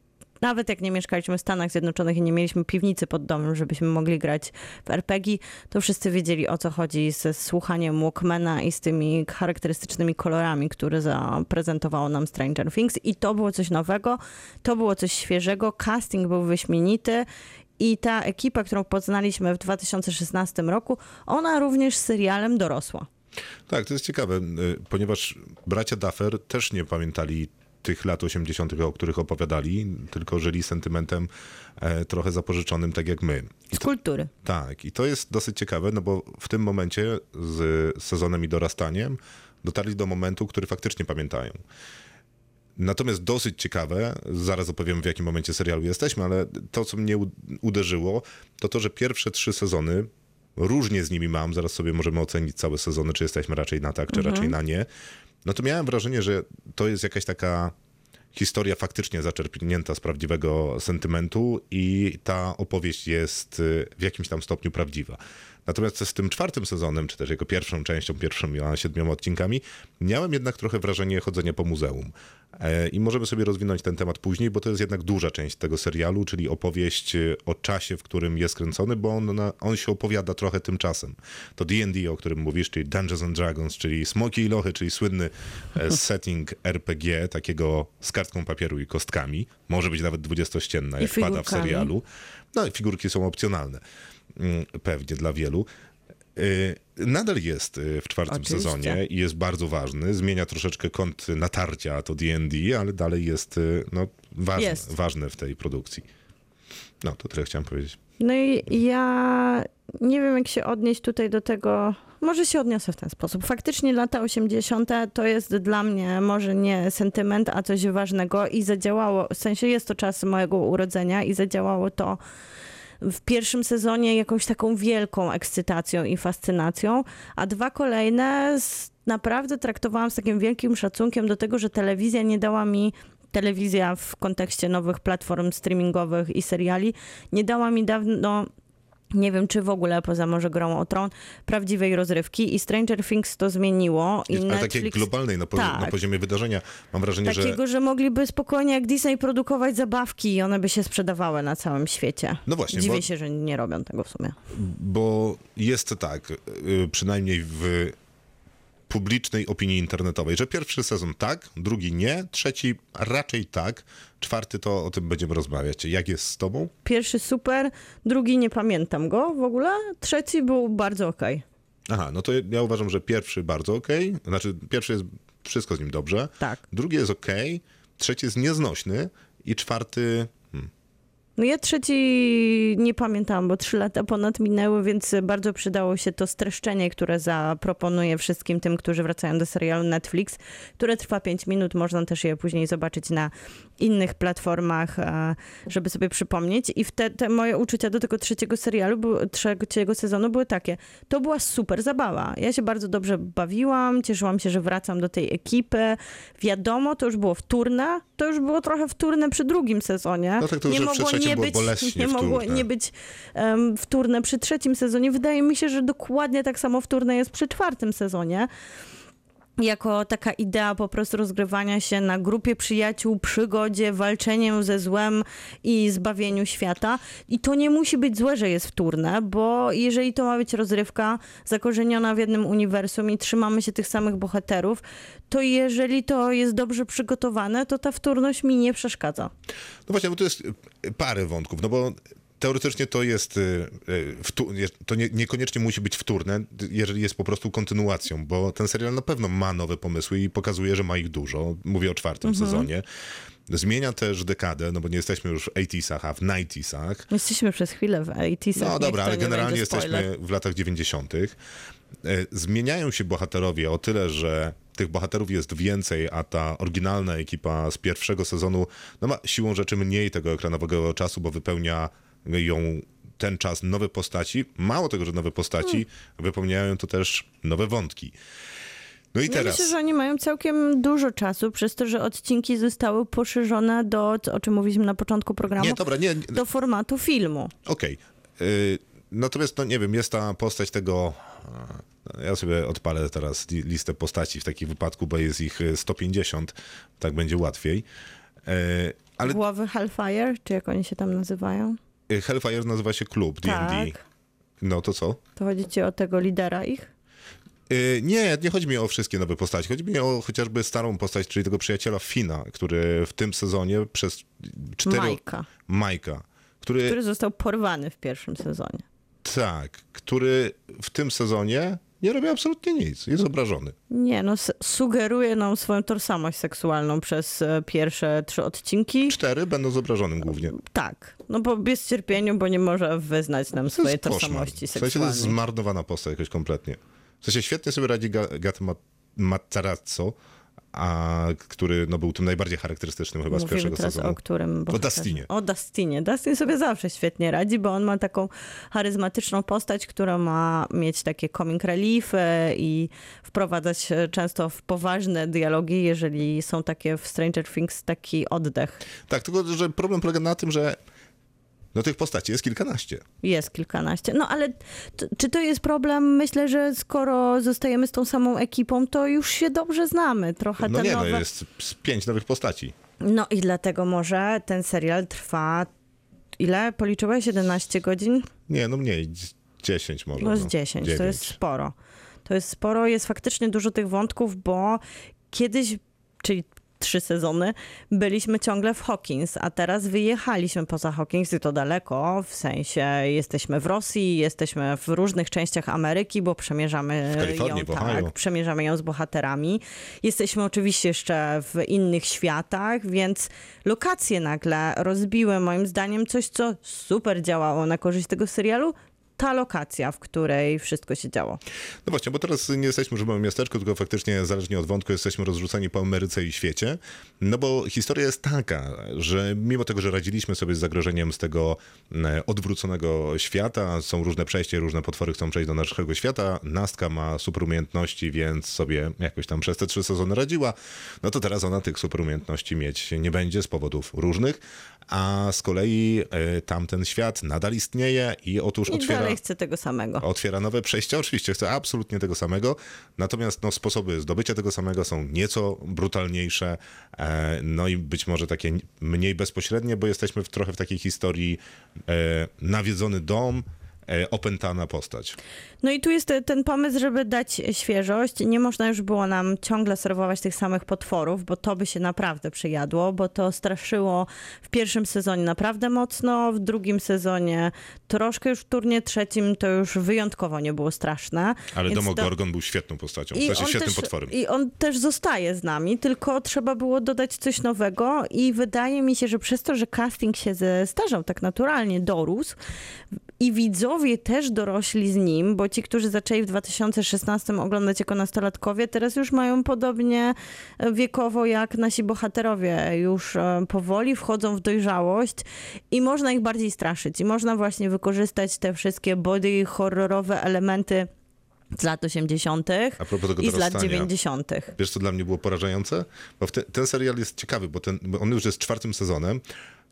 Nawet jak nie mieszkaliśmy w Stanach Zjednoczonych i nie mieliśmy piwnicy pod domem, żebyśmy mogli grać w RPG, to wszyscy wiedzieli o co chodzi ze słuchaniem Walkmana i z tymi charakterystycznymi kolorami, które zaprezentowało nam Stranger Things. I to było coś nowego, to było coś świeżego, casting był wyśmienity. I ta ekipa, którą poznaliśmy w 2016 roku, ona również serialem dorosła. Tak, to jest ciekawe, y, ponieważ bracia Duffer też nie pamiętali tych lat 80., o których opowiadali, tylko żyli sentymentem e, trochę zapożyczonym, tak jak my. Z kultury. Tak, i to jest dosyć ciekawe, no bo w tym momencie z sezonem i dorastaniem dotarli do momentu, który faktycznie pamiętają. Natomiast dosyć ciekawe, zaraz opowiem w jakim momencie serialu jesteśmy, ale to, co mnie uderzyło, to to, że pierwsze trzy sezony, różnie z nimi mam, zaraz sobie możemy ocenić całe sezony, czy jesteśmy raczej na tak, czy raczej na nie. No to miałem wrażenie, że to jest jakaś taka historia faktycznie zaczerpnięta z prawdziwego sentymentu i ta opowieść jest y, w jakimś tam stopniu prawdziwa. Natomiast z tym czwartym sezonem, czy też jego pierwszą częścią, pierwszą miała siedmioma odcinkami, miałem jednak trochę wrażenie chodzenia po muzeum. E, I możemy sobie rozwinąć ten temat później, bo to jest jednak duża część tego serialu, czyli opowieść y, o czasie, w którym jest kręcony, bo on, on się opowiada trochę tym czasem. To D&D, o którym mówisz, czyli Dungeons and Dragons, czyli Smoki i Lochy, czyli słynny e, setting RPG, takiego z kartką papieru i kostkami. Może być nawet dwudziestościenna, jak pada w serialu. No i figurki są opcjonalne. Mm, Pewnie dla wielu. Y, Nadal jest y, w czwartym Oczywiście. sezonie i jest bardzo ważny. Zmienia troszeczkę kąt natarcia to D&D, ale dalej jest y, no, ważny, Jest. ważny w tej produkcji. No, to tyle chciałem powiedzieć. No i ja nie wiem, jak się odnieść tutaj do tego. Może się odniosę w ten sposób. Faktycznie lata 80. to jest dla mnie może nie sentyment, a coś ważnego i zadziałało. W sensie jest to czas mojego urodzenia i zadziałało to w pierwszym sezonie jakąś taką wielką ekscytacją i fascynacją, a dwa kolejne z, naprawdę traktowałam z takim wielkim szacunkiem do tego, że telewizja nie dała mi telewizja w kontekście nowych platform streamingowych i seriali nie dała mi dawno nie wiem, czy w ogóle poza może grą o tron, prawdziwej rozrywki i Stranger Things to zmieniło. I ale takiej Netflix globalnej na, pozi- Tak. na poziomie wydarzenia. Mam wrażenie, że Takiego, że mogliby spokojnie jak Disney produkować zabawki i one by się sprzedawały na całym świecie. No właśnie, Dziwię bo- się, że nie robią tego w sumie. Bo jest tak, y, przynajmniej w publicznej opinii internetowej, że pierwszy sezon tak, drugi nie, trzeci raczej tak, czwarty to o tym będziemy rozmawiać. Jak jest z tobą? Pierwszy super, drugi nie pamiętam go w ogóle, trzeci był bardzo okej. Aha, no to ja uważam, że pierwszy bardzo okej, znaczy pierwszy jest wszystko z nim dobrze, Tak. drugi jest okej, trzeci jest nieznośny i czwarty... No ja trzeci nie pamiętałam, bo trzy lata ponad minęły, więc bardzo przydało się to streszczenie, które zaproponuję wszystkim tym, którzy wracają do serialu Netflix, które trwa 5 minut. Można też je później zobaczyć na innych platformach, e, żeby sobie przypomnieć. I te, te moje uczucia do tego trzeciego serialu, trzeciego sezonu były takie. To była super zabawa. Ja się bardzo dobrze bawiłam, cieszyłam się, że wracam do tej ekipy. Wiadomo, to już było wtórne, to już było trochę wtórne przy drugim sezonie. No tak, to już przy trzecim nie być, nie mogło wtórne. nie być um, wtórne przy trzecim sezonie. Wydaje mi się, że dokładnie tak samo wtórne jest przy czwartym sezonie. Jako taka idea po prostu rozgrywania się na grupie przyjaciół, przygodzie, walczeniu ze złem i zbawieniu świata. I to nie musi być złe, że jest wtórne, bo jeżeli to ma być rozrywka zakorzeniona w jednym uniwersum i trzymamy się tych samych bohaterów, to jeżeli to jest dobrze przygotowane, to ta wtórność mi nie przeszkadza. No właśnie, bo to jest parę wątków, no bo teoretycznie to jest, y, y, to nie, niekoniecznie musi być wtórne, jeżeli jest po prostu kontynuacją, bo ten serial na pewno ma nowe pomysły i pokazuje, że ma ich dużo. Mówię o czwartym Mhm. sezonie. Zmienia też dekadę, no bo nie jesteśmy już w 80sach, a w 90sach. Jesteśmy przez chwilę w 80 No dobra, ale generalnie jesteśmy w latach 90. E, Zmieniają się bohaterowie o tyle, że tych bohaterów jest więcej, a ta oryginalna ekipa z pierwszego sezonu no ma siłą rzeczy mniej tego ekranowego czasu, bo wypełnia ją ten czas nowe postaci. Mało tego, że nowe postaci, Hmm. wypełniają to też nowe wątki. No i Ja teraz. myślę, że oni mają całkiem dużo czasu, przez to, że odcinki zostały poszerzone do, o czym mówiliśmy na początku programu, Nie, dobra, nie, nie do formatu filmu. Okej. Y, Natomiast, no nie wiem, jest ta postać tego. e, Ja sobie odpalę teraz li- listę postaci w takim wypadku, bo jest ich y, 150, tak będzie łatwiej. E, Ale Głowy Hellfire, czy jak oni się tam nazywają? Hellfire nazywa się klub D&D. Tak. No to co? To chodzi ci o tego lidera ich? Y, Nie, nie chodzi mi o wszystkie nowe postaci. Chodzi mi o chociażby starą postać, czyli tego przyjaciela Fina, który w tym sezonie przez cztery... Majka, Majka. Który, który został porwany w pierwszym sezonie. tak, który w tym sezonie nie robi absolutnie nic. Jest obrażony. Nie, no sugeruje nam swoją tożsamość seksualną przez e, pierwsze trzy odcinki. Cztery będą z obrażonym głównie. Tak, no bo bez cierpieniu, bo nie może wyznać nam To swojej jest tożsamości W sensie to jest seksualnej. zmarnowana postać jakoś kompletnie. W sensie świetnie sobie radzi Ga- Gat Ma- Matarazzo, a który no, był tym najbardziej charakterystycznym chyba z Mówimy pierwszego teraz sezonu. o którym bohaterze? Dustinie. O Dustinie. Dustin sobie zawsze świetnie radzi, bo on ma taką charyzmatyczną postać, która ma mieć takie comic reliefy i wprowadzać często w poważne dialogi, jeżeli są takie w Stranger Things taki oddech. Tak, tylko że problem polega na tym, że no tych postaci jest kilkanaście. Jest kilkanaście. No ale czy to jest problem? Myślę, że skoro zostajemy z tą samą ekipą, to już się dobrze znamy. Trochę No te nie, nowe... no jest pięć nowych postaci. No i dlatego może ten serial trwa. Ile policzyłeś? 11 godzin? Nie, no mniej, 10 może. No z 10, to jest sporo. To jest sporo, jest faktycznie dużo tych wątków, bo kiedyś, czyli trzy sezony, byliśmy ciągle w Hawkins, a teraz wyjechaliśmy poza Hawkins i to daleko, w sensie jesteśmy w Rosji, jesteśmy w różnych częściach Ameryki, bo przemierzamy ją, tak, przemierzamy ją z bohaterami. Jesteśmy oczywiście jeszcze w innych światach, więc lokacje nagle rozbiły moim zdaniem coś, co super działało na korzyść tego serialu, ta lokacja, w której wszystko się działo. No właśnie, bo teraz nie jesteśmy już w małym miasteczku, tylko faktycznie zależnie od wątku jesteśmy rozrzuceni po Ameryce i świecie. No bo historia jest taka, że mimo tego, że radziliśmy sobie z zagrożeniem z tego e, odwróconego świata, są różne przejścia i różne potwory chcą przejść do naszego świata, Nastka ma super umiejętności, więc sobie jakoś tam przez te trzy sezony radziła, no to teraz ona tych super umiejętności mieć nie będzie z powodów różnych, a z kolei e, tamten świat nadal istnieje i otóż I otwiera... dalej chcę tego samego. Otwiera nowe przejścia, oczywiście chcę absolutnie tego samego, natomiast no, sposoby zdobycia tego samego są nieco brutalniejsze, e, no i być może takie mniej bezpośrednie, bo jesteśmy w, trochę w takiej historii e, nawiedzony dom, opętana postać. No i tu jest te- ten pomysł, żeby dać świeżość. Nie można już było nam ciągle serwować tych samych potworów, bo to by się naprawdę przyjadło, bo to straszyło w pierwszym sezonie naprawdę mocno, w drugim sezonie troszkę już w turnie trzecim to już wyjątkowo nie było straszne. Ale Więc to- Demogorgon był świetną postacią, w sensie świetnym też, potworem. I on też zostaje z nami, tylko trzeba było dodać coś nowego i wydaje mi się, że przez to, że casting się zestarzał tak naturalnie, dorósł i widzowie też dorośli z nim, bo ci, którzy zaczęli w 2016 oglądać jako nastolatkowie, teraz już mają podobnie e, wiekowo jak nasi bohaterowie. Już e, powoli wchodzą w dojrzałość i można ich bardziej straszyć. I można właśnie wykorzystać te wszystkie body horrorowe elementy z lat 80. A propos tego i z lat dorastania. 90. Wiesz, co dla mnie było porażające? Bo te, ten serial jest ciekawy, bo, ten, bo on już jest czwartym sezonem,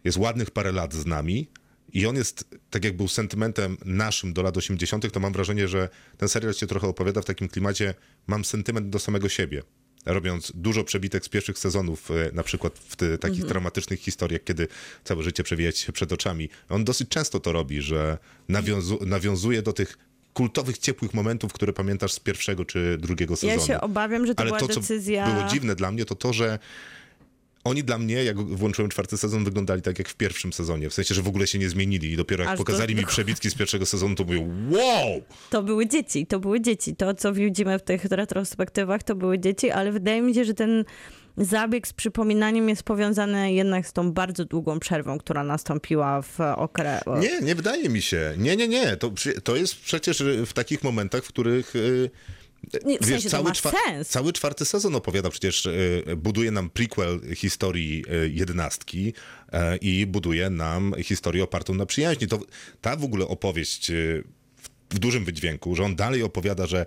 jest ładnych parę lat z nami i on jest, tak jak był sentymentem naszym do lat 80., to mam wrażenie, że ten serial się trochę opowiada w takim klimacie, mam sentyment do samego siebie. Robiąc dużo przebitek z pierwszych sezonów, e, na przykład w te, takich dramatycznych historiach, kiedy całe życie przewija się przed oczami. On dosyć często to robi, że nawiązu, nawiązuje do tych kultowych, ciepłych momentów, które pamiętasz z pierwszego czy drugiego Ja sezonu. się obawiam, że to Ale była to, co decyzja... było dziwne dla mnie, to to, że oni dla mnie, jak włączyłem czwarty sezon, wyglądali tak jak w pierwszym sezonie. W sensie, że w ogóle się nie zmienili i dopiero jak Aż do- pokazali mi przebitki z pierwszego sezonu, to mówię, wow! To były dzieci, to były dzieci. To, co widzimy w tych retrospektywach, to były dzieci, ale wydaje mi się, że ten zabieg z przypominaniem jest powiązany jednak z tą bardzo długą przerwą, która nastąpiła w okresie. Nie, nie wydaje mi się. Nie, nie, nie. To, to jest przecież w takich momentach, w których... y, Nie, w Wiesz, sensie cały, czwa- sens. cały czwarty sezon opowiada przecież, y, buduje nam prequel historii y, jedenastki y, i buduje nam historię opartą na przyjaźni. To ta w ogóle opowieść y, w, w dużym wydźwięku, że on dalej opowiada, że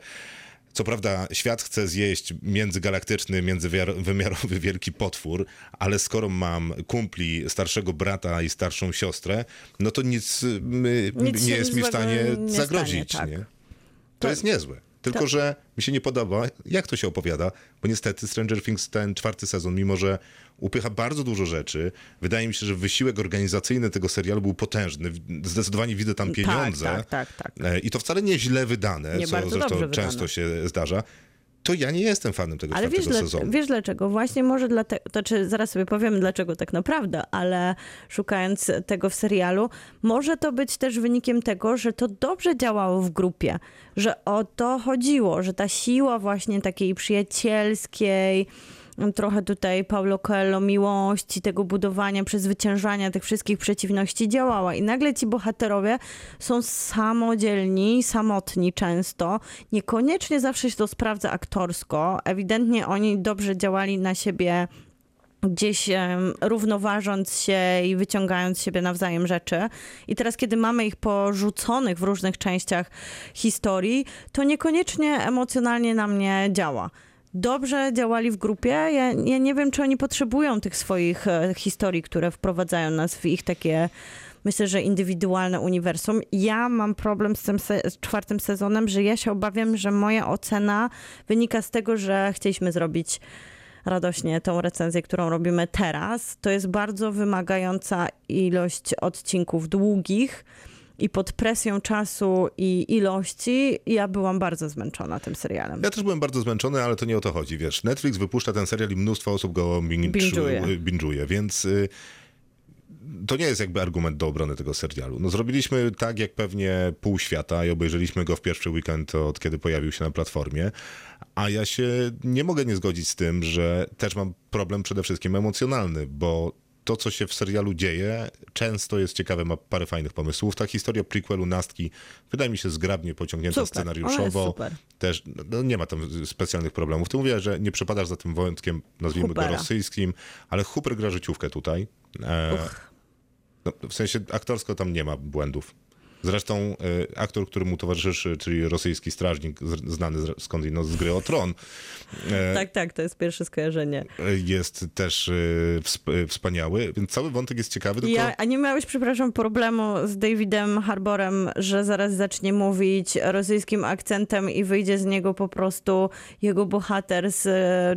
co prawda świat chce zjeść międzygalaktyczny, międzywymiarowy wielki potwór, ale skoro mam kumpli, starszego brata i starszą siostrę, no to nic, my, Nic nie jest mi w stanie nie zagrozić. stanie, tak. nie? To To- jest niezłe. Tylko, to- że mi się nie podoba, jak to się opowiada, bo niestety Stranger Things ten czwarty sezon, mimo że upycha bardzo dużo rzeczy, wydaje mi się, że wysiłek organizacyjny tego serialu był potężny. Zdecydowanie widzę tam pieniądze. Tak, tak, tak, tak. I to wcale nie źle wydane, Nie co zresztą dobrze wydane. często się zdarza. To ja nie jestem fanem tego Ale wiesz, czwartego dla, sezonu. wiesz dlaczego? Właśnie może dlatego, to czy zaraz sobie powiem dlaczego tak naprawdę, ale szukając tego w serialu, może to być też wynikiem tego, że to dobrze działało w grupie, że o to chodziło, że ta siła właśnie takiej przyjacielskiej, trochę tutaj Paulo Coelho miłości, tego budowania, przezwyciężania tych wszystkich przeciwności działała. I nagle ci bohaterowie są samodzielni, samotni często. Niekoniecznie zawsze się to sprawdza aktorsko. Ewidentnie oni dobrze działali na siebie gdzieś równoważąc się i wyciągając z siebie nawzajem rzeczy. I teraz, kiedy mamy ich porzuconych w różnych częściach historii, to niekoniecznie emocjonalnie na mnie działa. Dobrze działali w grupie. Ja, ja nie wiem, czy oni potrzebują tych swoich e, historii, które wprowadzają nas w ich takie, myślę, że indywidualne uniwersum. Ja mam problem z tym se- z czwartym sezonem, że ja się obawiam, że moja ocena wynika z tego, że chcieliśmy zrobić radośnie tą recenzję, którą robimy teraz. To jest bardzo wymagająca ilość odcinków długich i pod presją czasu i ilości ja byłam bardzo zmęczona tym serialem. Ja też byłem bardzo zmęczony, ale to nie o to chodzi, wiesz. Netflix wypuszcza ten serial i mnóstwo osób go binge- Binge'uje. binge'uje, więc y, to nie jest jakby argument do obrony tego serialu. No zrobiliśmy tak jak pewnie pół świata i obejrzeliśmy go w pierwszy weekend od kiedy pojawił się na platformie, a ja się nie mogę nie zgodzić z tym, że też mam problem przede wszystkim emocjonalny, bo to, co się w serialu dzieje, często jest ciekawe, ma parę fajnych pomysłów. Ta historia prequelu Nastki wydaje mi się zgrabnie pociągnięta Super, scenariuszowo. Też no, nie ma tam specjalnych problemów. Ty mówiłaś, że nie przepadasz za tym wątkiem, nazwijmy go rosyjskim, ale Hooper gra życiówkę tutaj. E, no, w sensie aktorsko tam nie ma błędów. Zresztą e, aktor, który mu towarzyszy, czyli rosyjski strażnik, znany skądinąd z gry o Tron, e, Tak, tak, to jest pierwsze skojarzenie. jest też e, wsp- e, wspaniały, więc cały wątek jest ciekawy, tylko... Ja, a nie miałeś, przepraszam, problemu z Davidem Harborem, że zaraz zacznie mówić rosyjskim akcentem i wyjdzie z niego po prostu jego bohater z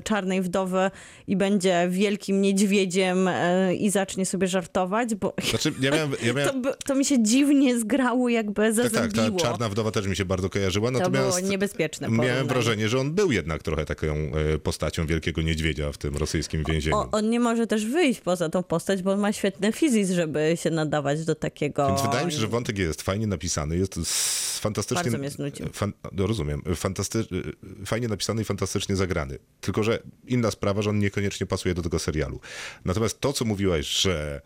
Czarnej Wdowy i będzie wielkim niedźwiedziem i zacznie sobie żartować, bo Znaczy, ja miałem, ja miałem, to, to mi się dziwnie zgrało, jakby tak, tak, zazębiło. ta czarna wdowa też mi się bardzo kojarzyła, to natomiast było niebezpieczne miałem porównanie. wrażenie, że on był jednak trochę taką e, postacią wielkiego niedźwiedzia w tym rosyjskim więzieniu. O, on nie może też wyjść poza tą postać, bo on ma świetny fizis, żeby się nadawać do takiego... Więc wydaje mi się, że wątek jest fajnie napisany, jest fantastycznie... Bardzo mnie znudził. Fan, no, rozumiem. Fantasty, fajnie napisany i fantastycznie zagrany. Tylko, że inna sprawa, że on niekoniecznie pasuje do tego serialu. Natomiast to, co mówiłaś, że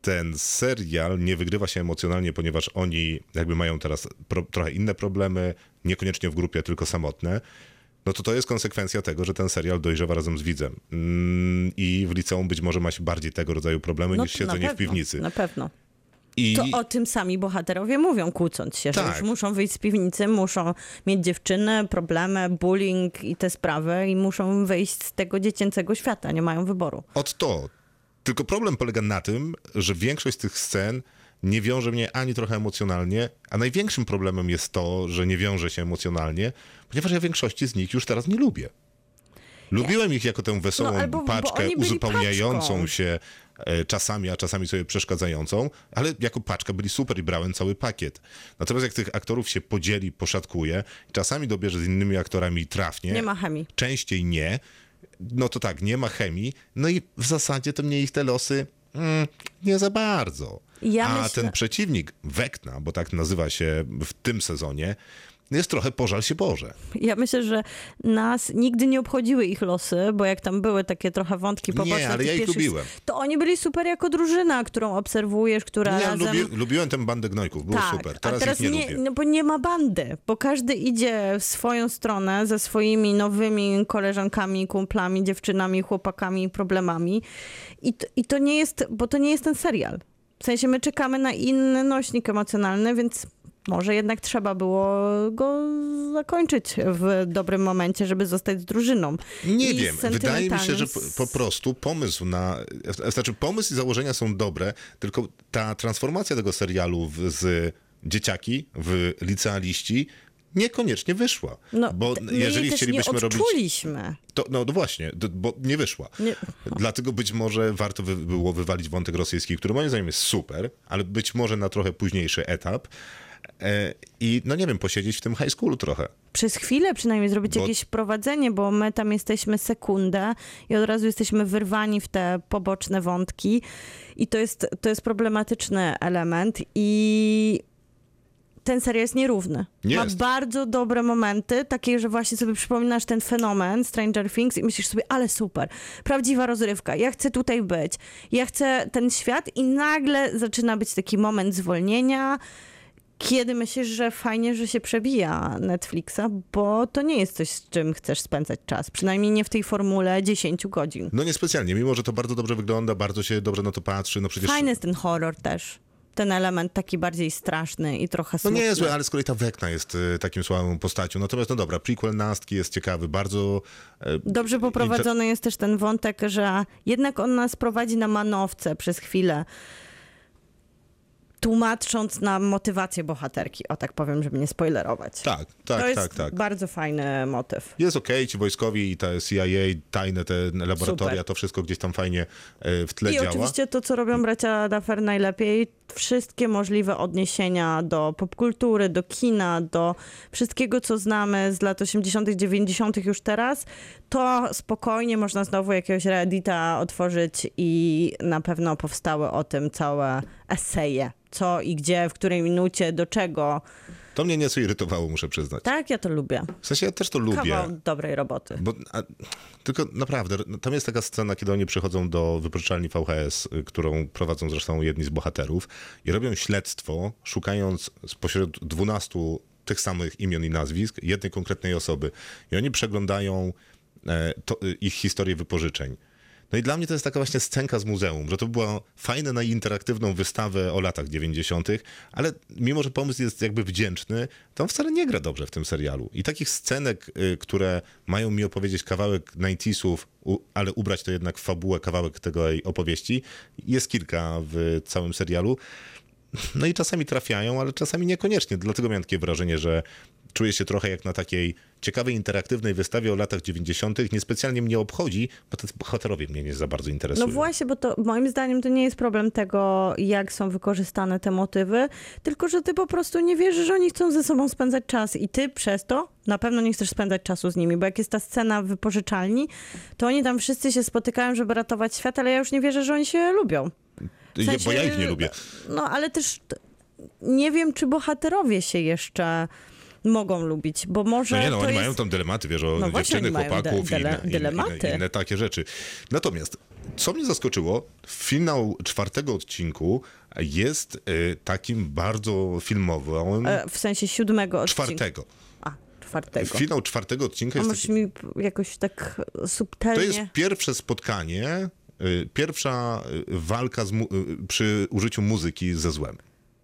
ten serial nie wygrywa się emocjonalnie, ponieważ oni jakby mają teraz pro, trochę inne problemy, niekoniecznie w grupie, tylko samotne, no to to jest konsekwencja tego, że ten serial dojrzewa razem z widzem. Mm, I w liceum być może ma się bardziej tego rodzaju problemy No, niż siedzenie w pewno, piwnicy. Na pewno. I To o tym sami bohaterowie mówią, kłócąc się, że Tak. już muszą wyjść z piwnicy, muszą mieć dziewczynę, problemy, bullying i te sprawy i muszą wyjść z tego dziecięcego świata, nie mają wyboru. Od to. Tylko problem polega na tym, że większość z tych scen nie wiąże mnie ani trochę emocjonalnie, a największym problemem jest to, że nie wiąże się emocjonalnie, ponieważ ja większości z nich już teraz nie lubię. Lubiłem ich jako tę wesołą No, albo- bo paczkę, uzupełniającą paczką. się e, czasami, a czasami sobie przeszkadzającą, ale jako paczka byli super i brałem cały pakiet. Natomiast jak tych aktorów się podzieli, poszatkuje, czasami dobierze z innymi aktorami trafnie, Nie ma chemii. częściej nie, no to tak, nie ma chemii, no i w zasadzie to mnie ich te losy mm, nie za bardzo. Ja A myślę- ten przeciwnik, Wekna, bo tak nazywa się w tym sezonie, jest trochę pożal się Boże. Ja myślę, że nas nigdy nie obchodziły ich losy, bo jak tam były takie trochę wątki Nie, poboczne. ale tych ja ich lubiłem. To oni byli super jako drużyna, którą obserwujesz, która Ja razem... lubi, lubiłem tę bandę gnojków, było tak, super. Teraz, a teraz ich nie, nie, lubię. no bo nie ma bandy, bo każdy idzie w swoją stronę ze swoimi nowymi koleżankami, kumplami, dziewczynami, chłopakami, problemami. I to, I to nie jest, bo to nie jest ten serial. W sensie my czekamy na inny nośnik emocjonalny, więc może jednak trzeba było go zakończyć w dobrym momencie, żeby zostać z drużyną. Nie I wiem, wydaje mi się, że po, po prostu pomysł na. Znaczy, pomysł i założenia są dobre, tylko ta transformacja tego serialu w, z dzieciaki w licealiści niekoniecznie wyszła. No, bo my jeżeli chcielibyśmy robić. To, no, no właśnie, d- bo nie wyszła. Nie. Dlatego być może warto by było wywalić wątek rosyjski, który moim zdaniem jest super, ale być może na trochę późniejszy etap. E, I no nie wiem, posiedzieć w tym high schoolu trochę. przez chwilę przynajmniej zrobić Bo- jakieś prowadzenie, bo my tam jesteśmy sekundę i od razu jesteśmy wyrwani w te poboczne wątki i to jest, to jest problematyczny element i ten serial jest nierówny. Ma Jest. bardzo dobre momenty, takie, że właśnie sobie przypominasz ten fenomen Stranger Things i myślisz sobie, ale super, prawdziwa rozrywka, ja chcę tutaj być, ja chcę ten świat i nagle zaczyna być taki moment zwolnienia, kiedy myślisz, że fajnie, że się przebija Netflixa, bo to nie jest coś, z czym chcesz spędzać czas. Przynajmniej nie w tej formule 10 godzin. No niespecjalnie, mimo że to bardzo dobrze wygląda, bardzo się dobrze na to patrzy, no przecież... Fajny jest ten horror też. Ten element taki bardziej straszny i trochę No smutny. nie jest złe, ale z kolei ta Wekna jest y, takim słabą postacią. Natomiast no dobra, prequel Nastki jest ciekawy, bardzo... e, Dobrze poprowadzony jest też ten wątek, że jednak on nas prowadzi na manowce przez chwilę, tłumacząc nam motywację bohaterki. O tak powiem, żeby nie spoilerować. Tak, tak, to jest tak, tak. bardzo fajny motyw. Jest okej, ci wojskowi i te CIA, tajne te laboratoria, Super. to wszystko gdzieś tam fajnie e, w tle I działa. oczywiście to, co robią bracia Duffer najlepiej, wszystkie możliwe odniesienia do popkultury, do kina, do wszystkiego, co znamy z lat 80., 90. już teraz, to spokojnie można znowu jakiegoś Reddita otworzyć i na pewno powstały o tym całe eseje. Co i gdzie, w której minucie, do czego. To mnie nieco irytowało, muszę przyznać. Tak, ja to lubię. W sensie ja też to lubię. Kawał dobrej roboty. Bo, a, tylko naprawdę, no, tam jest taka scena, kiedy oni przychodzą do wypożyczalni VHS, y, którą prowadzą zresztą jedni z bohaterów i robią śledztwo, szukając spośród 12 tych samych imion i nazwisk jednej konkretnej osoby. I oni przeglądają e, to, y, ich historię wypożyczeń. No i dla mnie to jest taka właśnie scenka z muzeum, że to była fajne na interaktywną wystawę o latach 90., ale mimo, że pomysł jest jakby wdzięczny, to on wcale nie gra dobrze w tym serialu. I takich scenek, y, które mają mi opowiedzieć kawałek 90sów, u- ale ubrać to jednak w fabułę, kawałek tej opowieści, jest kilka w całym serialu. No i czasami trafiają, ale czasami niekoniecznie. Dlatego miałem takie wrażenie, że czuję się trochę jak na takiej ciekawej, interaktywnej wystawie o latach 90. Niespecjalnie mnie obchodzi, bo te bohaterowie mnie nie za bardzo interesują. No właśnie, bo to moim zdaniem to nie jest problem tego, jak są wykorzystane te motywy, tylko że ty po prostu nie wierzysz, że oni chcą ze sobą spędzać czas i ty przez to na pewno nie chcesz spędzać czasu z nimi, bo jak jest ta scena w wypożyczalni, to oni tam wszyscy się spotykają, żeby ratować świat, ale ja już nie wierzę, że oni się lubią. W sensie- Bo ja ich nie lubię. No ale też nie wiem, czy bohaterowie się jeszcze mogą lubić, bo może No nie no, oni jest... mają tam dylematy, wiesz, o No dziewczyny, chłopaków de- i inne, inne, takie rzeczy. Natomiast, co mnie zaskoczyło, finał czwartego odcinku jest y, takim bardzo filmowym. E, W sensie siódmego odcinka. czwartego. A, czwartego. Finał czwartego odcinka A jest taki, mi jakoś tak subtelnie... To jest pierwsze spotkanie, y, pierwsza y, walka mu, y, przy użyciu muzyki ze złem.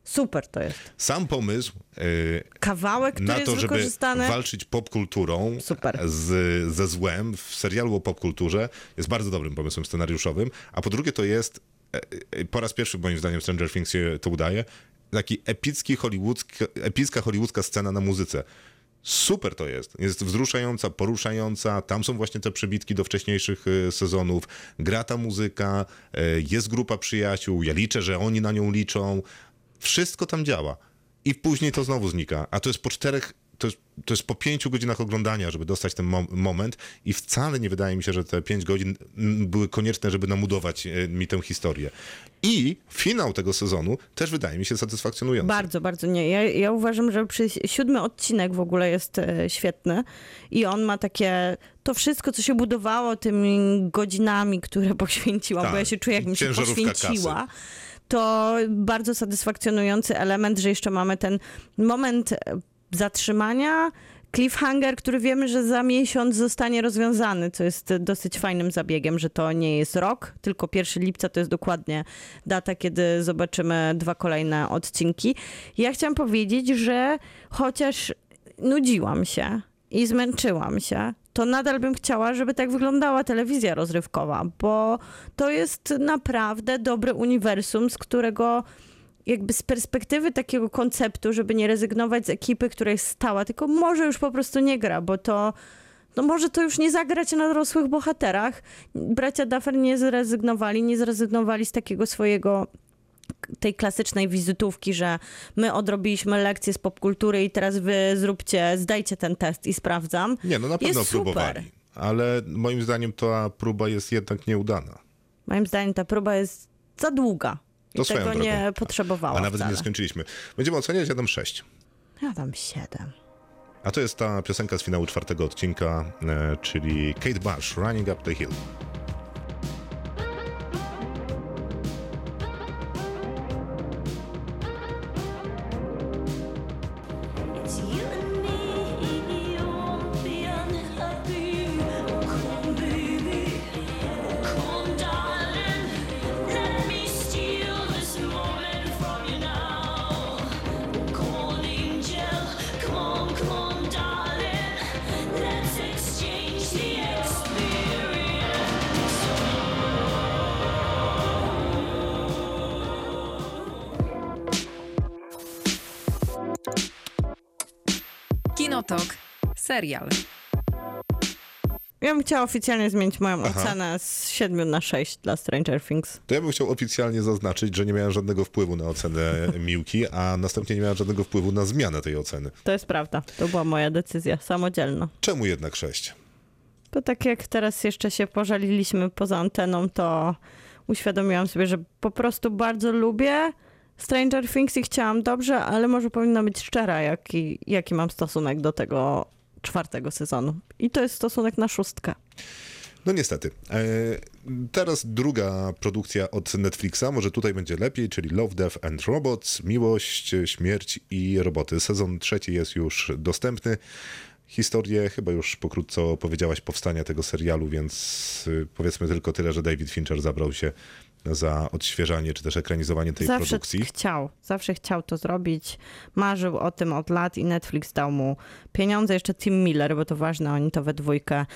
Super to jest. Sam pomysł y, Kawałek, który na jest to, żeby wykorzystany... walczyć popkulturą Super. z, ze złem w serialu o popkulturze jest bardzo dobrym pomysłem scenariuszowym, a po drugie to jest e, po raz pierwszy moim zdaniem Stranger Things się to udaje, taki epicki hollywoodzka, epicka hollywoodzka scena na muzyce. Super to jest. Jest wzruszająca, poruszająca. Tam są właśnie te przebitki do wcześniejszych e, sezonów. Gra ta muzyka, jest grupa przyjaciół. Ja liczę, że oni na nią liczą. Wszystko tam działa. I później to znowu znika. A to jest po czterech, to jest, to jest po pięciu godzinach oglądania, żeby dostać ten mom- moment. I wcale nie wydaje mi się, że te pięć godzin mm, były konieczne, żeby namudować e, mi tę historię. I finał tego sezonu też wydaje mi się satysfakcjonujący. Bardzo, bardzo nie. Ja, ja uważam, że przy siódmy odcinek w ogóle jest e, świetny i on ma takie, to wszystko, co się budowało tymi godzinami, które poświęciłam, Tak. bo ja się czuję, jakbym się poświęciła. To bardzo satysfakcjonujący element, że jeszcze mamy ten moment e, zatrzymania, cliffhanger, który wiemy, że za miesiąc zostanie rozwiązany, co jest dosyć fajnym zabiegiem, że to nie jest rok, tylko 1 lipca to jest dokładnie data, kiedy zobaczymy dwa kolejne odcinki. Ja chciałam powiedzieć, że chociaż nudziłam się i zmęczyłam się, to nadal bym chciała, żeby tak wyglądała telewizja rozrywkowa, bo to jest naprawdę dobre uniwersum, z którego jakby z perspektywy takiego konceptu, żeby nie rezygnować z ekipy, która jest stała, tylko może już po prostu nie gra, bo to no może to już nie zagrać na dorosłych bohaterach. Bracia Duffer nie zrezygnowali, nie zrezygnowali z takiego swojego tej klasycznej wizytówki, że my odrobiliśmy lekcje z popkultury i teraz wy zróbcie, zdajcie ten test i sprawdzam. Nie, no na pewno Jest super. próbowali. Ale moim zdaniem ta próba jest jednak nieudana. Moim zdaniem ta próba jest za długa. I To tego drogą. nie potrzebowała A nawet wcale. nie skończyliśmy. Będziemy oceniać, ja dam 6. Ja dam siedem. A to jest ta piosenka z finału czwartego odcinka, e, czyli Kate Bush, Running Up the Hill. Serial. Ja bym chciała oficjalnie zmienić moją Aha. ocenę z 7 na 6 dla Stranger Things. To ja bym chciał oficjalnie zaznaczyć, że nie miałem żadnego wpływu na ocenę Miłki, a następnie nie miałem żadnego wpływu na zmianę tej oceny. To jest prawda. To była moja decyzja samodzielna. Czemu jednak 6? Bo tak jak teraz jeszcze się pożaliliśmy poza anteną, to uświadomiłam sobie, że po prostu bardzo lubię Stranger Things i chciałam dobrze, ale może powinna być szczera, jaki, jaki mam stosunek do tego czwartego sezonu. I to jest stosunek na szóstkę. No niestety. E, teraz druga produkcja od Netflixa, może tutaj będzie lepiej, czyli Love, Death and Robots, Miłość, Śmierć i Roboty. Sezon trzeci jest już dostępny. Historię chyba już pokrótce opowiedziałaś powstania tego serialu, więc y, powiedzmy tylko tyle, że David Fincher zabrał się za odświeżanie czy też ekranizowanie tej zawsze produkcji. chciał, zawsze chciał to zrobić. Marzył o tym od lat i Netflix dał mu pieniądze. Jeszcze Tim Miller, bo to ważne, oni to we dwójkę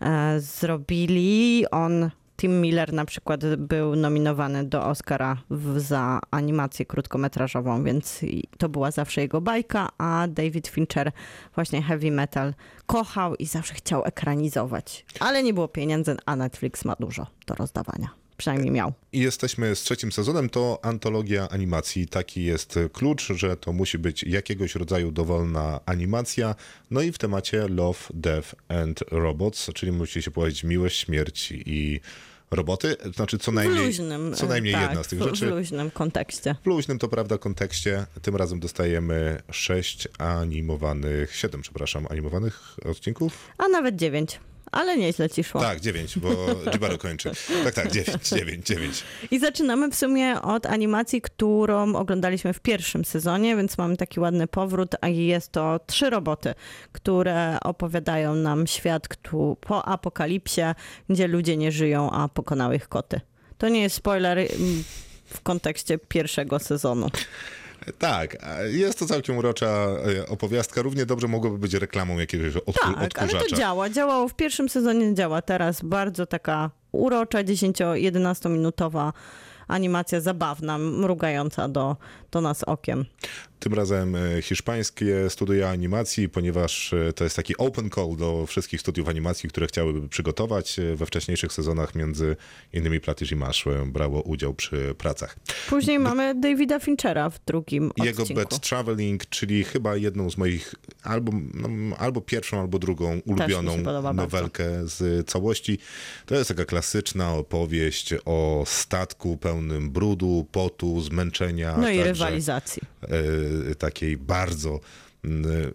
e, zrobili. On, Tim Miller na przykład był nominowany do Oscara w, za animację krótkometrażową, więc to była zawsze jego bajka, a David Fincher właśnie heavy metal kochał i zawsze chciał ekranizować. Ale nie było pieniędzy, a Netflix ma dużo do rozdawania. Przynajmniej miał. I jesteśmy z trzecim sezonem, to antologia animacji. Taki jest klucz, że to musi być jakiegoś rodzaju dowolna animacja. No i w temacie Love, Death and Robots, czyli musi się pojawić miłość, śmierć i roboty. Znaczy co najmniej, luźnym, co najmniej tak, jedna z tych w, rzeczy. W luźnym kontekście. W luźnym to prawda kontekście. Tym razem dostajemy sześć animowanych, siedem przepraszam, animowanych odcinków? A nawet dziewięć. Ale nieźle ci szło. Tak, dziewięć, bo Jibaro kończy. Tak, tak, dziewięć, dziewięć, dziewięć. I zaczynamy w sumie od animacji, którą oglądaliśmy w pierwszym sezonie, więc mamy taki ładny powrót, a jest to trzy roboty, które opowiadają nam świat któ- po apokalipsie, gdzie ludzie nie żyją, a pokonały ich koty. To nie jest spoiler mm, w kontekście pierwszego sezonu. Tak, jest to całkiem urocza e, opowiastka. Równie dobrze mogłoby być reklamą jakiegoś odku- Tak, ale odkurzacza. to działa. Działało w pierwszym sezonie, działa teraz. Bardzo taka urocza, 10-11 minutowa animacja zabawna, mrugająca do, do nas okiem. Tym razem e, hiszpańskie studia animacji, ponieważ e, to jest taki open call do wszystkich studiów animacji, które chciałyby przygotować. E, We wcześniejszych sezonach między innymi Platyż i Masz brało udział przy pracach. Później mamy Davida Finchera w drugim Jego odcinku. Bad Traveling, czyli chyba jedną z moich, albo, no, albo pierwszą, albo drugą ulubioną podoba bardzo. nowelkę z całości. To jest taka klasyczna opowieść o statku pełnym brudu, potu, zmęczenia. No i także, rywalizacji. e, takiej bardzo mm,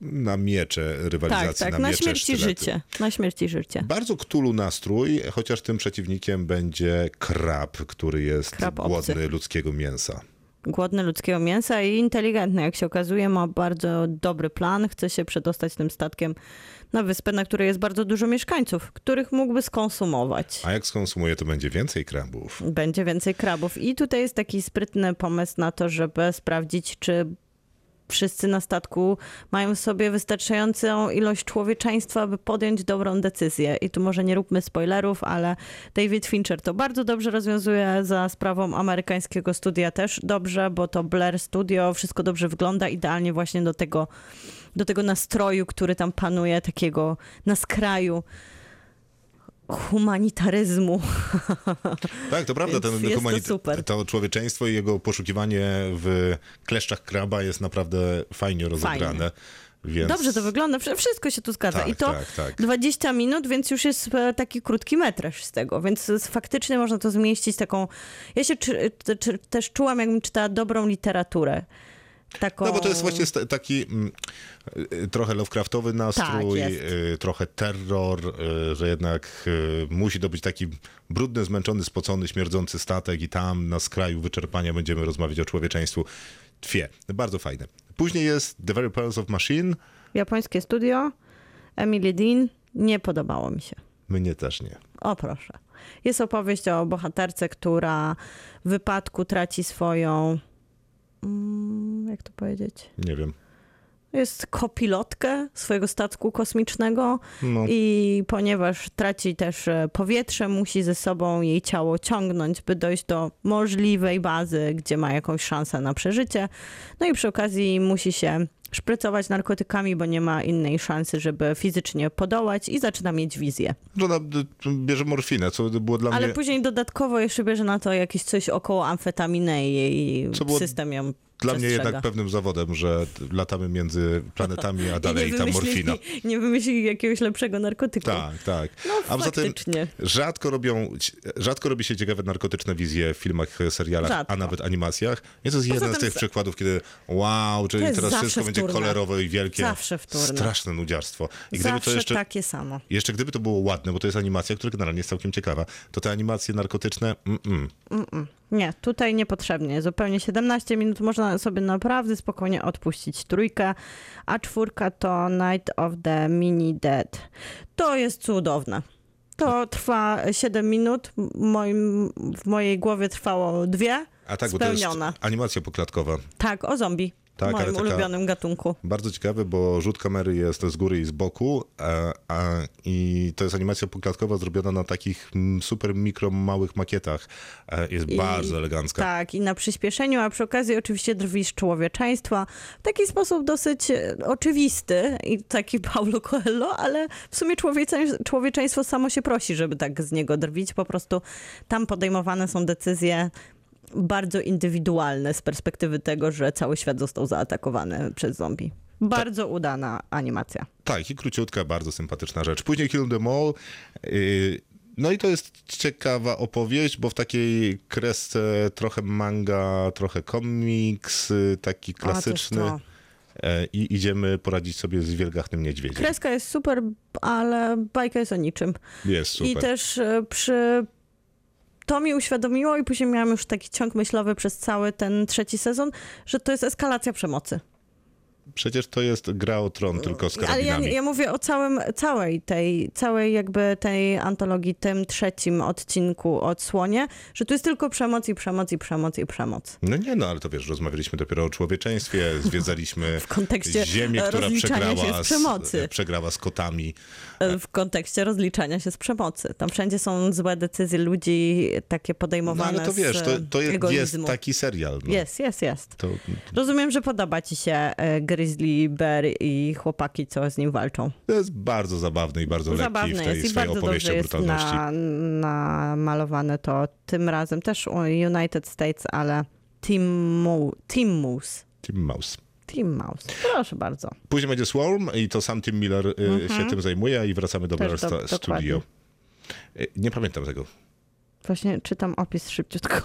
na miecze, Tak, rywalizacji tak, na, na miecze, śmierć i życie. Na śmierć i życie. Bardzo ktulu nastrój, chociaż tym przeciwnikiem będzie krab, który jest Krab obcy. głodny ludzkiego mięsa. Głodny ludzkiego mięsa i inteligentny, jak się okazuje, ma bardzo dobry plan. Chce się przedostać tym statkiem na wyspę, na której jest bardzo dużo mieszkańców, których mógłby skonsumować. A jak skonsumuje, to będzie więcej krabów. Będzie więcej krabów. I tutaj jest taki sprytny pomysł na to, żeby sprawdzić, czy wszyscy na statku mają sobie wystarczającą ilość człowieczeństwa, aby podjąć dobrą decyzję. I tu może nie róbmy spoilerów, ale David Fincher to bardzo dobrze rozwiązuje za sprawą amerykańskiego studia też dobrze, bo to Blair Studio, wszystko dobrze wygląda, idealnie właśnie do tego, do tego nastroju, który tam panuje, takiego na skraju humanitaryzmu. Tak, to prawda. Ten jest to człowieczeństwo i jego poszukiwanie w kleszczach kraba jest naprawdę fajnie rozegrane. Więc... Dobrze to wygląda, wsz- wszystko się tu zgadza. Tak, I to tak, tak. 20 minut, więc już jest e, taki krótki metraż z tego, więc faktycznie można to zmieścić taką... Ja się czy, czy, też czułam, jakbym czytała dobrą literaturę. Taką... No bo to jest właśnie taki mm, y, trochę Lovecraftowy nastrój, Tak, y, trochę terror, y, że jednak musi to być taki brudny, zmęczony, spocony, śmierdzący statek i tam na skraju wyczerpania będziemy rozmawiać o człowieczeństwu. Twie. Bardzo fajne. Później jest The Very Pearls of Machine. Japońskie studio, Emily Dean, nie podobało mi się. Mnie też nie. O proszę. Jest opowieść o bohaterce, która w wypadku traci swoją. Mm, Jak to powiedzieć? Nie wiem. Jest kopilotkę swojego statku kosmicznego No. i ponieważ traci też e, powietrze, musi ze sobą jej ciało ciągnąć, by dojść do możliwej bazy, gdzie ma jakąś szansę na przeżycie. No i przy okazji musi się szprycować narkotykami, bo nie ma innej szansy, żeby fizycznie podołać i zaczyna mieć wizję. Że ona y, bierze morfinę, co było dla Ale mnie... później dodatkowo jeszcze bierze na to jakieś coś około amfetaminy i jej Co było system ją Dla mnie jednak pewnym zawodem, że latamy między planetami, a dalej ta morfina. Nie wymyślili jakiegoś lepszego narkotyku. Tak, tak. No, A poza tym rzadko robią, rzadko robi się ciekawe narkotyczne wizje w filmach, serialach, Rzadko. a nawet animacjach. Jest to jest Poza jeden z tych za- przykładów, kiedy wow, czyli teraz wszystko będzie wtórne. kolorowe i wielkie. Zawsze wtórne. Straszne nudziarstwo. I gdyby Zawsze to jeszcze, takie samo. jeszcze gdyby to było ładne, bo to jest animacja, która generalnie jest całkiem ciekawa, to te animacje narkotyczne, mm, mm. Nie, tutaj niepotrzebnie. Zupełnie 17 minut można sobie naprawdę spokojnie odpuścić trójkę, a czwórka to Night of the Mini Dead. To jest cudowne. To trwa 7 minut, w moim, w mojej głowie trwało dwie. A tak, bo to jest animacja poklatkowa. Tak, o zombie. Tak, moim taka- ulubionym gatunku. Bardzo ciekawe, bo rzut kamery jest z góry i z boku a, a, i to jest animacja poklatkowa zrobiona na takich mm, super mikro małych makietach. E, Jest I- bardzo elegancka. Tak, i na przyspieszeniu, a przy okazji oczywiście drwisz człowieczeństwa. W taki sposób dosyć e, oczywisty i taki Paulo Coelho, ale w sumie człowiecze, człowieczeństwo samo się prosi, żeby tak z niego drwić. Po prostu tam podejmowane są decyzje bardzo indywidualne z perspektywy tego, że cały świat został zaatakowany przez zombie. Bardzo udana animacja. Tak, i króciutka, bardzo sympatyczna rzecz. Później Kill Them All. Yy, No i to jest ciekawa opowieść, bo w takiej kresce trochę manga, trochę komiks, yy, taki klasyczny. to. E, I idziemy poradzić sobie z wielgachnym niedźwiedziem. Kreska jest super, ale bajka jest o niczym. Jest super. I też e, przy. To mi uświadomiło i później miałam już taki ciąg myślowy przez cały ten trzeci sezon, że to jest eskalacja przemocy. Przecież to jest gra o tron, tylko z Ale karabinami. ja, ja mówię o całym, całej tej, całej jakby tej antologii, tym trzecim odcinku odsłonie, że tu jest tylko przemoc i przemoc i przemoc i przemoc. No nie, no ale to wiesz, rozmawialiśmy dopiero o człowieczeństwie, zwiedzaliśmy W kontekście ziemię, która przegrała z przemocy. przegrała z kotami. W kontekście rozliczania się z przemocy. Tam wszędzie są złe decyzje ludzi, takie No podejmowane ale to wiesz, z to, to jest, jest taki serial. No. Jest, jest, jest. Rozumiem, że podoba ci się e, Grizzly Bear i chłopaki, co z nim walczą. to jest bardzo zabawny i bardzo lekki Zabawne w tej swojej opowieści o brutalności. na, namalowane to tym razem też United States, ale Team, Mo, Team Moose. Tim Mouse. Team Mouse. Proszę bardzo. Później będzie Swarm i to sam Tim Miller y, się tym zajmuje i wracamy do Blair do- Studio. dokładnie. Y, Nie pamiętam tego. Właśnie czytam opis szybciutko.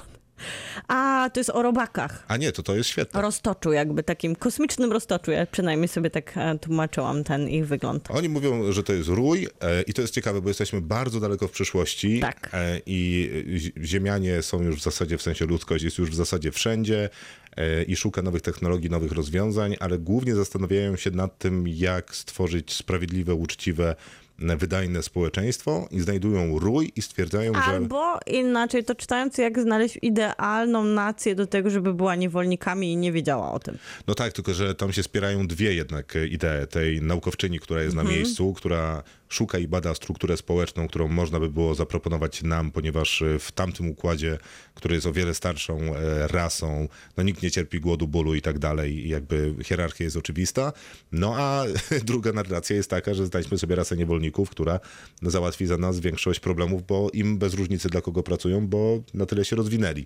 A, to jest o robakach. A nie, to to jest świetne. Roztoczu, jakby takim kosmicznym roztoczu. Ja przynajmniej sobie tak e, tłumaczyłam ten ich wygląd. Oni mówią, że to jest rój e, i to jest ciekawe, bo jesteśmy bardzo daleko w przyszłości Tak. e, i zi- ziemianie są już w zasadzie, w sensie ludzkość jest już w zasadzie wszędzie e, i szuka nowych technologii, nowych rozwiązań, ale głównie zastanawiają się nad tym, jak stworzyć sprawiedliwe, uczciwe, wydajne społeczeństwo i znajdują rój i stwierdzają, że... Albo inaczej to czytając, jak znaleźć idealną nację do tego, żeby była niewolnikami i nie wiedziała o tym. No tak, tylko że tam się spierają dwie jednak idee. Tej naukowczyni, która jest Mhm. na miejscu, która szuka i bada strukturę społeczną, którą można by było zaproponować nam, ponieważ e, w tamtym układzie, który jest o wiele starszą e, rasą, no nikt nie cierpi głodu, bólu i tak dalej. Jakby hierarchia jest oczywista. No a druga narracja jest taka, że znajdźmy sobie rasę niewolników, która załatwi za nas większość problemów, bo im bez różnicy dla kogo pracują, bo na tyle się rozwinęli.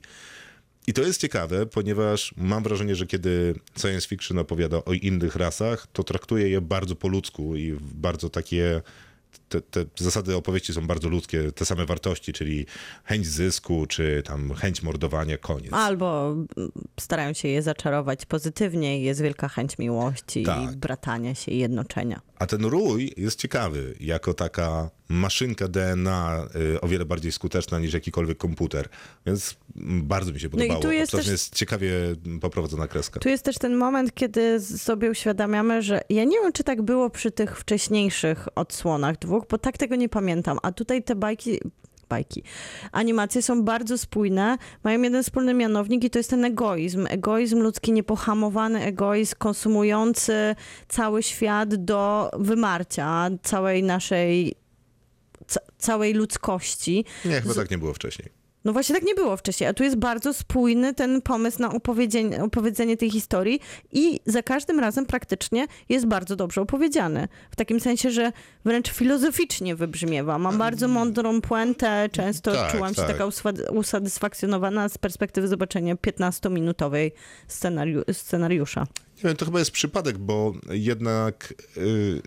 I to jest ciekawe, ponieważ mam wrażenie, że kiedy science fiction opowiada o innych rasach, to traktuje je bardzo po ludzku i w bardzo takie te, te zasady opowieści są bardzo ludzkie, te same wartości, czyli chęć zysku, czy tam chęć mordowania, koniec. Albo starają się je zaczarować pozytywnie jest wielka chęć miłości Tak. i bratania się i jednoczenia. A ten rój jest ciekawy, jako taka maszynka DNA y, o wiele bardziej skuteczna niż jakikolwiek komputer, więc bardzo mi się i podobało. tu jest też- jest ciekawie poprowadzona kreska. Tu jest też ten moment, kiedy sobie uświadamiamy, że ja nie wiem, czy tak było przy tych wcześniejszych odsłonach dwóch, bo tak tego nie pamiętam. A tutaj te bajki. Bajki. Animacje są bardzo spójne, mają jeden wspólny mianownik i to jest ten egoizm. Egoizm ludzki, niepohamowany egoizm, konsumujący cały świat do wymarcia całej naszej, ca- całej ludzkości. Nie, chyba tak nie było wcześniej. No właśnie tak nie było wcześniej, a tu jest bardzo spójny ten pomysł na opowiedzenie, opowiedzenie tej historii i za każdym razem praktycznie jest bardzo dobrze opowiedziany. W takim sensie, że wręcz filozoficznie wybrzmiewa. Mam bardzo mądrą puentę, często Tak, czułam się tak. taka uswa- usatysfakcjonowana z perspektywy zobaczenia 15-minutowej scenariu- scenariusza. Nie wiem, to chyba jest przypadek, bo jednak y,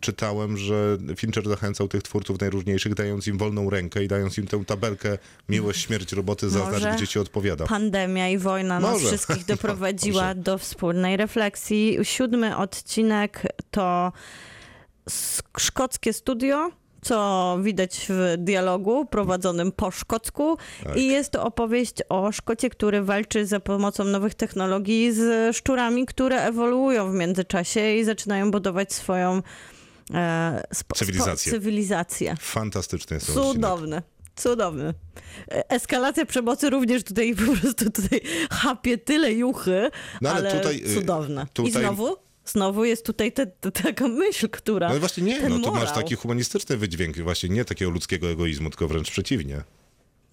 czytałem, że Fincher zachęcał tych twórców najróżniejszych, dając im wolną rękę i dając im tę tabelkę miłość, śmierć, roboty, zaznacz, Może gdzie ci odpowiada. Pandemia i wojna nas Może. wszystkich doprowadziła do wspólnej refleksji. Siódmy odcinek to szkockie studio, co widać w dialogu prowadzonym po szkocku. Tak. I jest to opowieść o Szkocie, który walczy za pomocą nowych technologii z szczurami, które ewoluują w międzyczasie i zaczynają budować swoją e, spo, Cywilizację. Spo, cywilizację. Fantastyczny jest ten odcinek. Cudowny. E, Eskalacja przemocy również tutaj po prostu tutaj chapie tyle juchy, No ale ale, tutaj, y, cudowne. I tutaj- znowu, znowu jest tutaj te, te, taka myśl, która... No i właśnie nie, no to masz morał. taki humanistyczny wydźwięk, właśnie nie takiego ludzkiego egoizmu, tylko wręcz przeciwnie.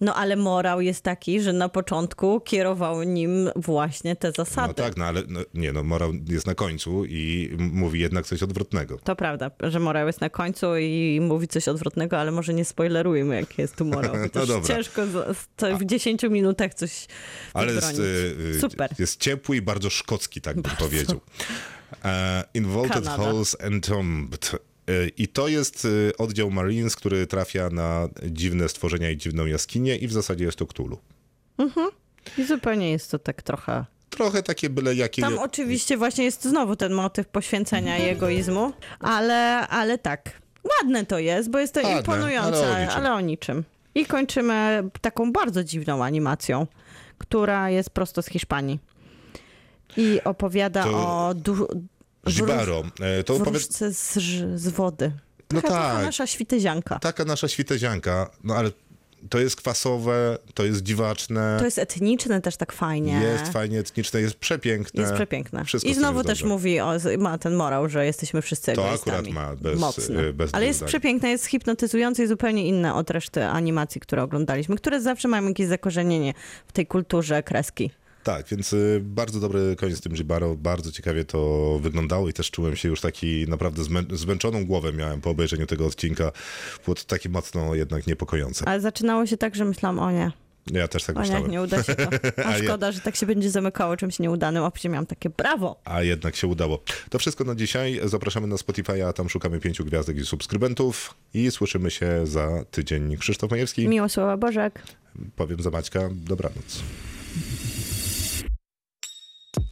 No ale morał jest taki, że na początku kierował nim właśnie te zasady. No tak, no ale no, nie, no morał jest na końcu i mówi jednak coś odwrotnego. To prawda, że morał jest na końcu i mówi coś odwrotnego, ale może nie spoilerujmy, jaki jest tu morał. No dobra. ciężko z, z, w 10 minutach coś Ale jest, wybronić. y, y, Super. jest ciepły i bardzo szkocki, tak bym powiedział. E, Involted Kanada. Holes Entombed. I to jest y, oddział Marines, który trafia na dziwne stworzenia i dziwną jaskinię i w zasadzie jest to Cthulhu. I zupełnie jest to tak trochę Trochę takie byle jakie... Tam oczywiście właśnie jest znowu ten motyw poświęcenia i egoizmu, ale, ale tak. Ładne to jest, bo jest to Ładne, imponujące, ale o niczym. ale o niczym. I kończymy taką bardzo dziwną animacją, która jest prosto z Hiszpanii. I opowiada To o du- Żibaro. E, To opowie... wróżce z, z wody. No Taka trochę tak. nasza świtezianka. Taka nasza świtezianka, no ale to jest kwasowe, to jest dziwaczne, To jest etniczne też tak fajnie. jest fajnie etniczne, jest przepiękne. Jest przepiękne. Wszystko I znowu też dobrze. mówi, o, ma ten morał, że jesteśmy wszyscy To akurat ma bez- Mocny. y, bez Ale jest zdań. przepiękne, jest hipnotyzujące i zupełnie inne od reszty animacji, które oglądaliśmy, które zawsze mają jakieś zakorzenienie w tej kulturze kreski. Tak, więc y, bardzo dobry koniec z tym Jibaro, bardzo ciekawie to wyglądało i też czułem się już taki naprawdę zmę zmęczoną głowę miałem po obejrzeniu tego odcinka. Było to takie mocno jednak niepokojące. Ale zaczynało się tak, że myślałam, o nie, Ja też tak o nie, myślałem. nie uda się to. A szkoda, że tak się będzie zamykało czymś nieudanym, a później miałam takie brawo. A jednak się udało. To wszystko na dzisiaj. Zapraszamy na Spotify, a tam szukamy pięciu gwiazdek i subskrybentów i słyszymy się za tydzień. Krzysztof Majewski, Miło słowa Bożek. powiem za Maćka, dobranoc.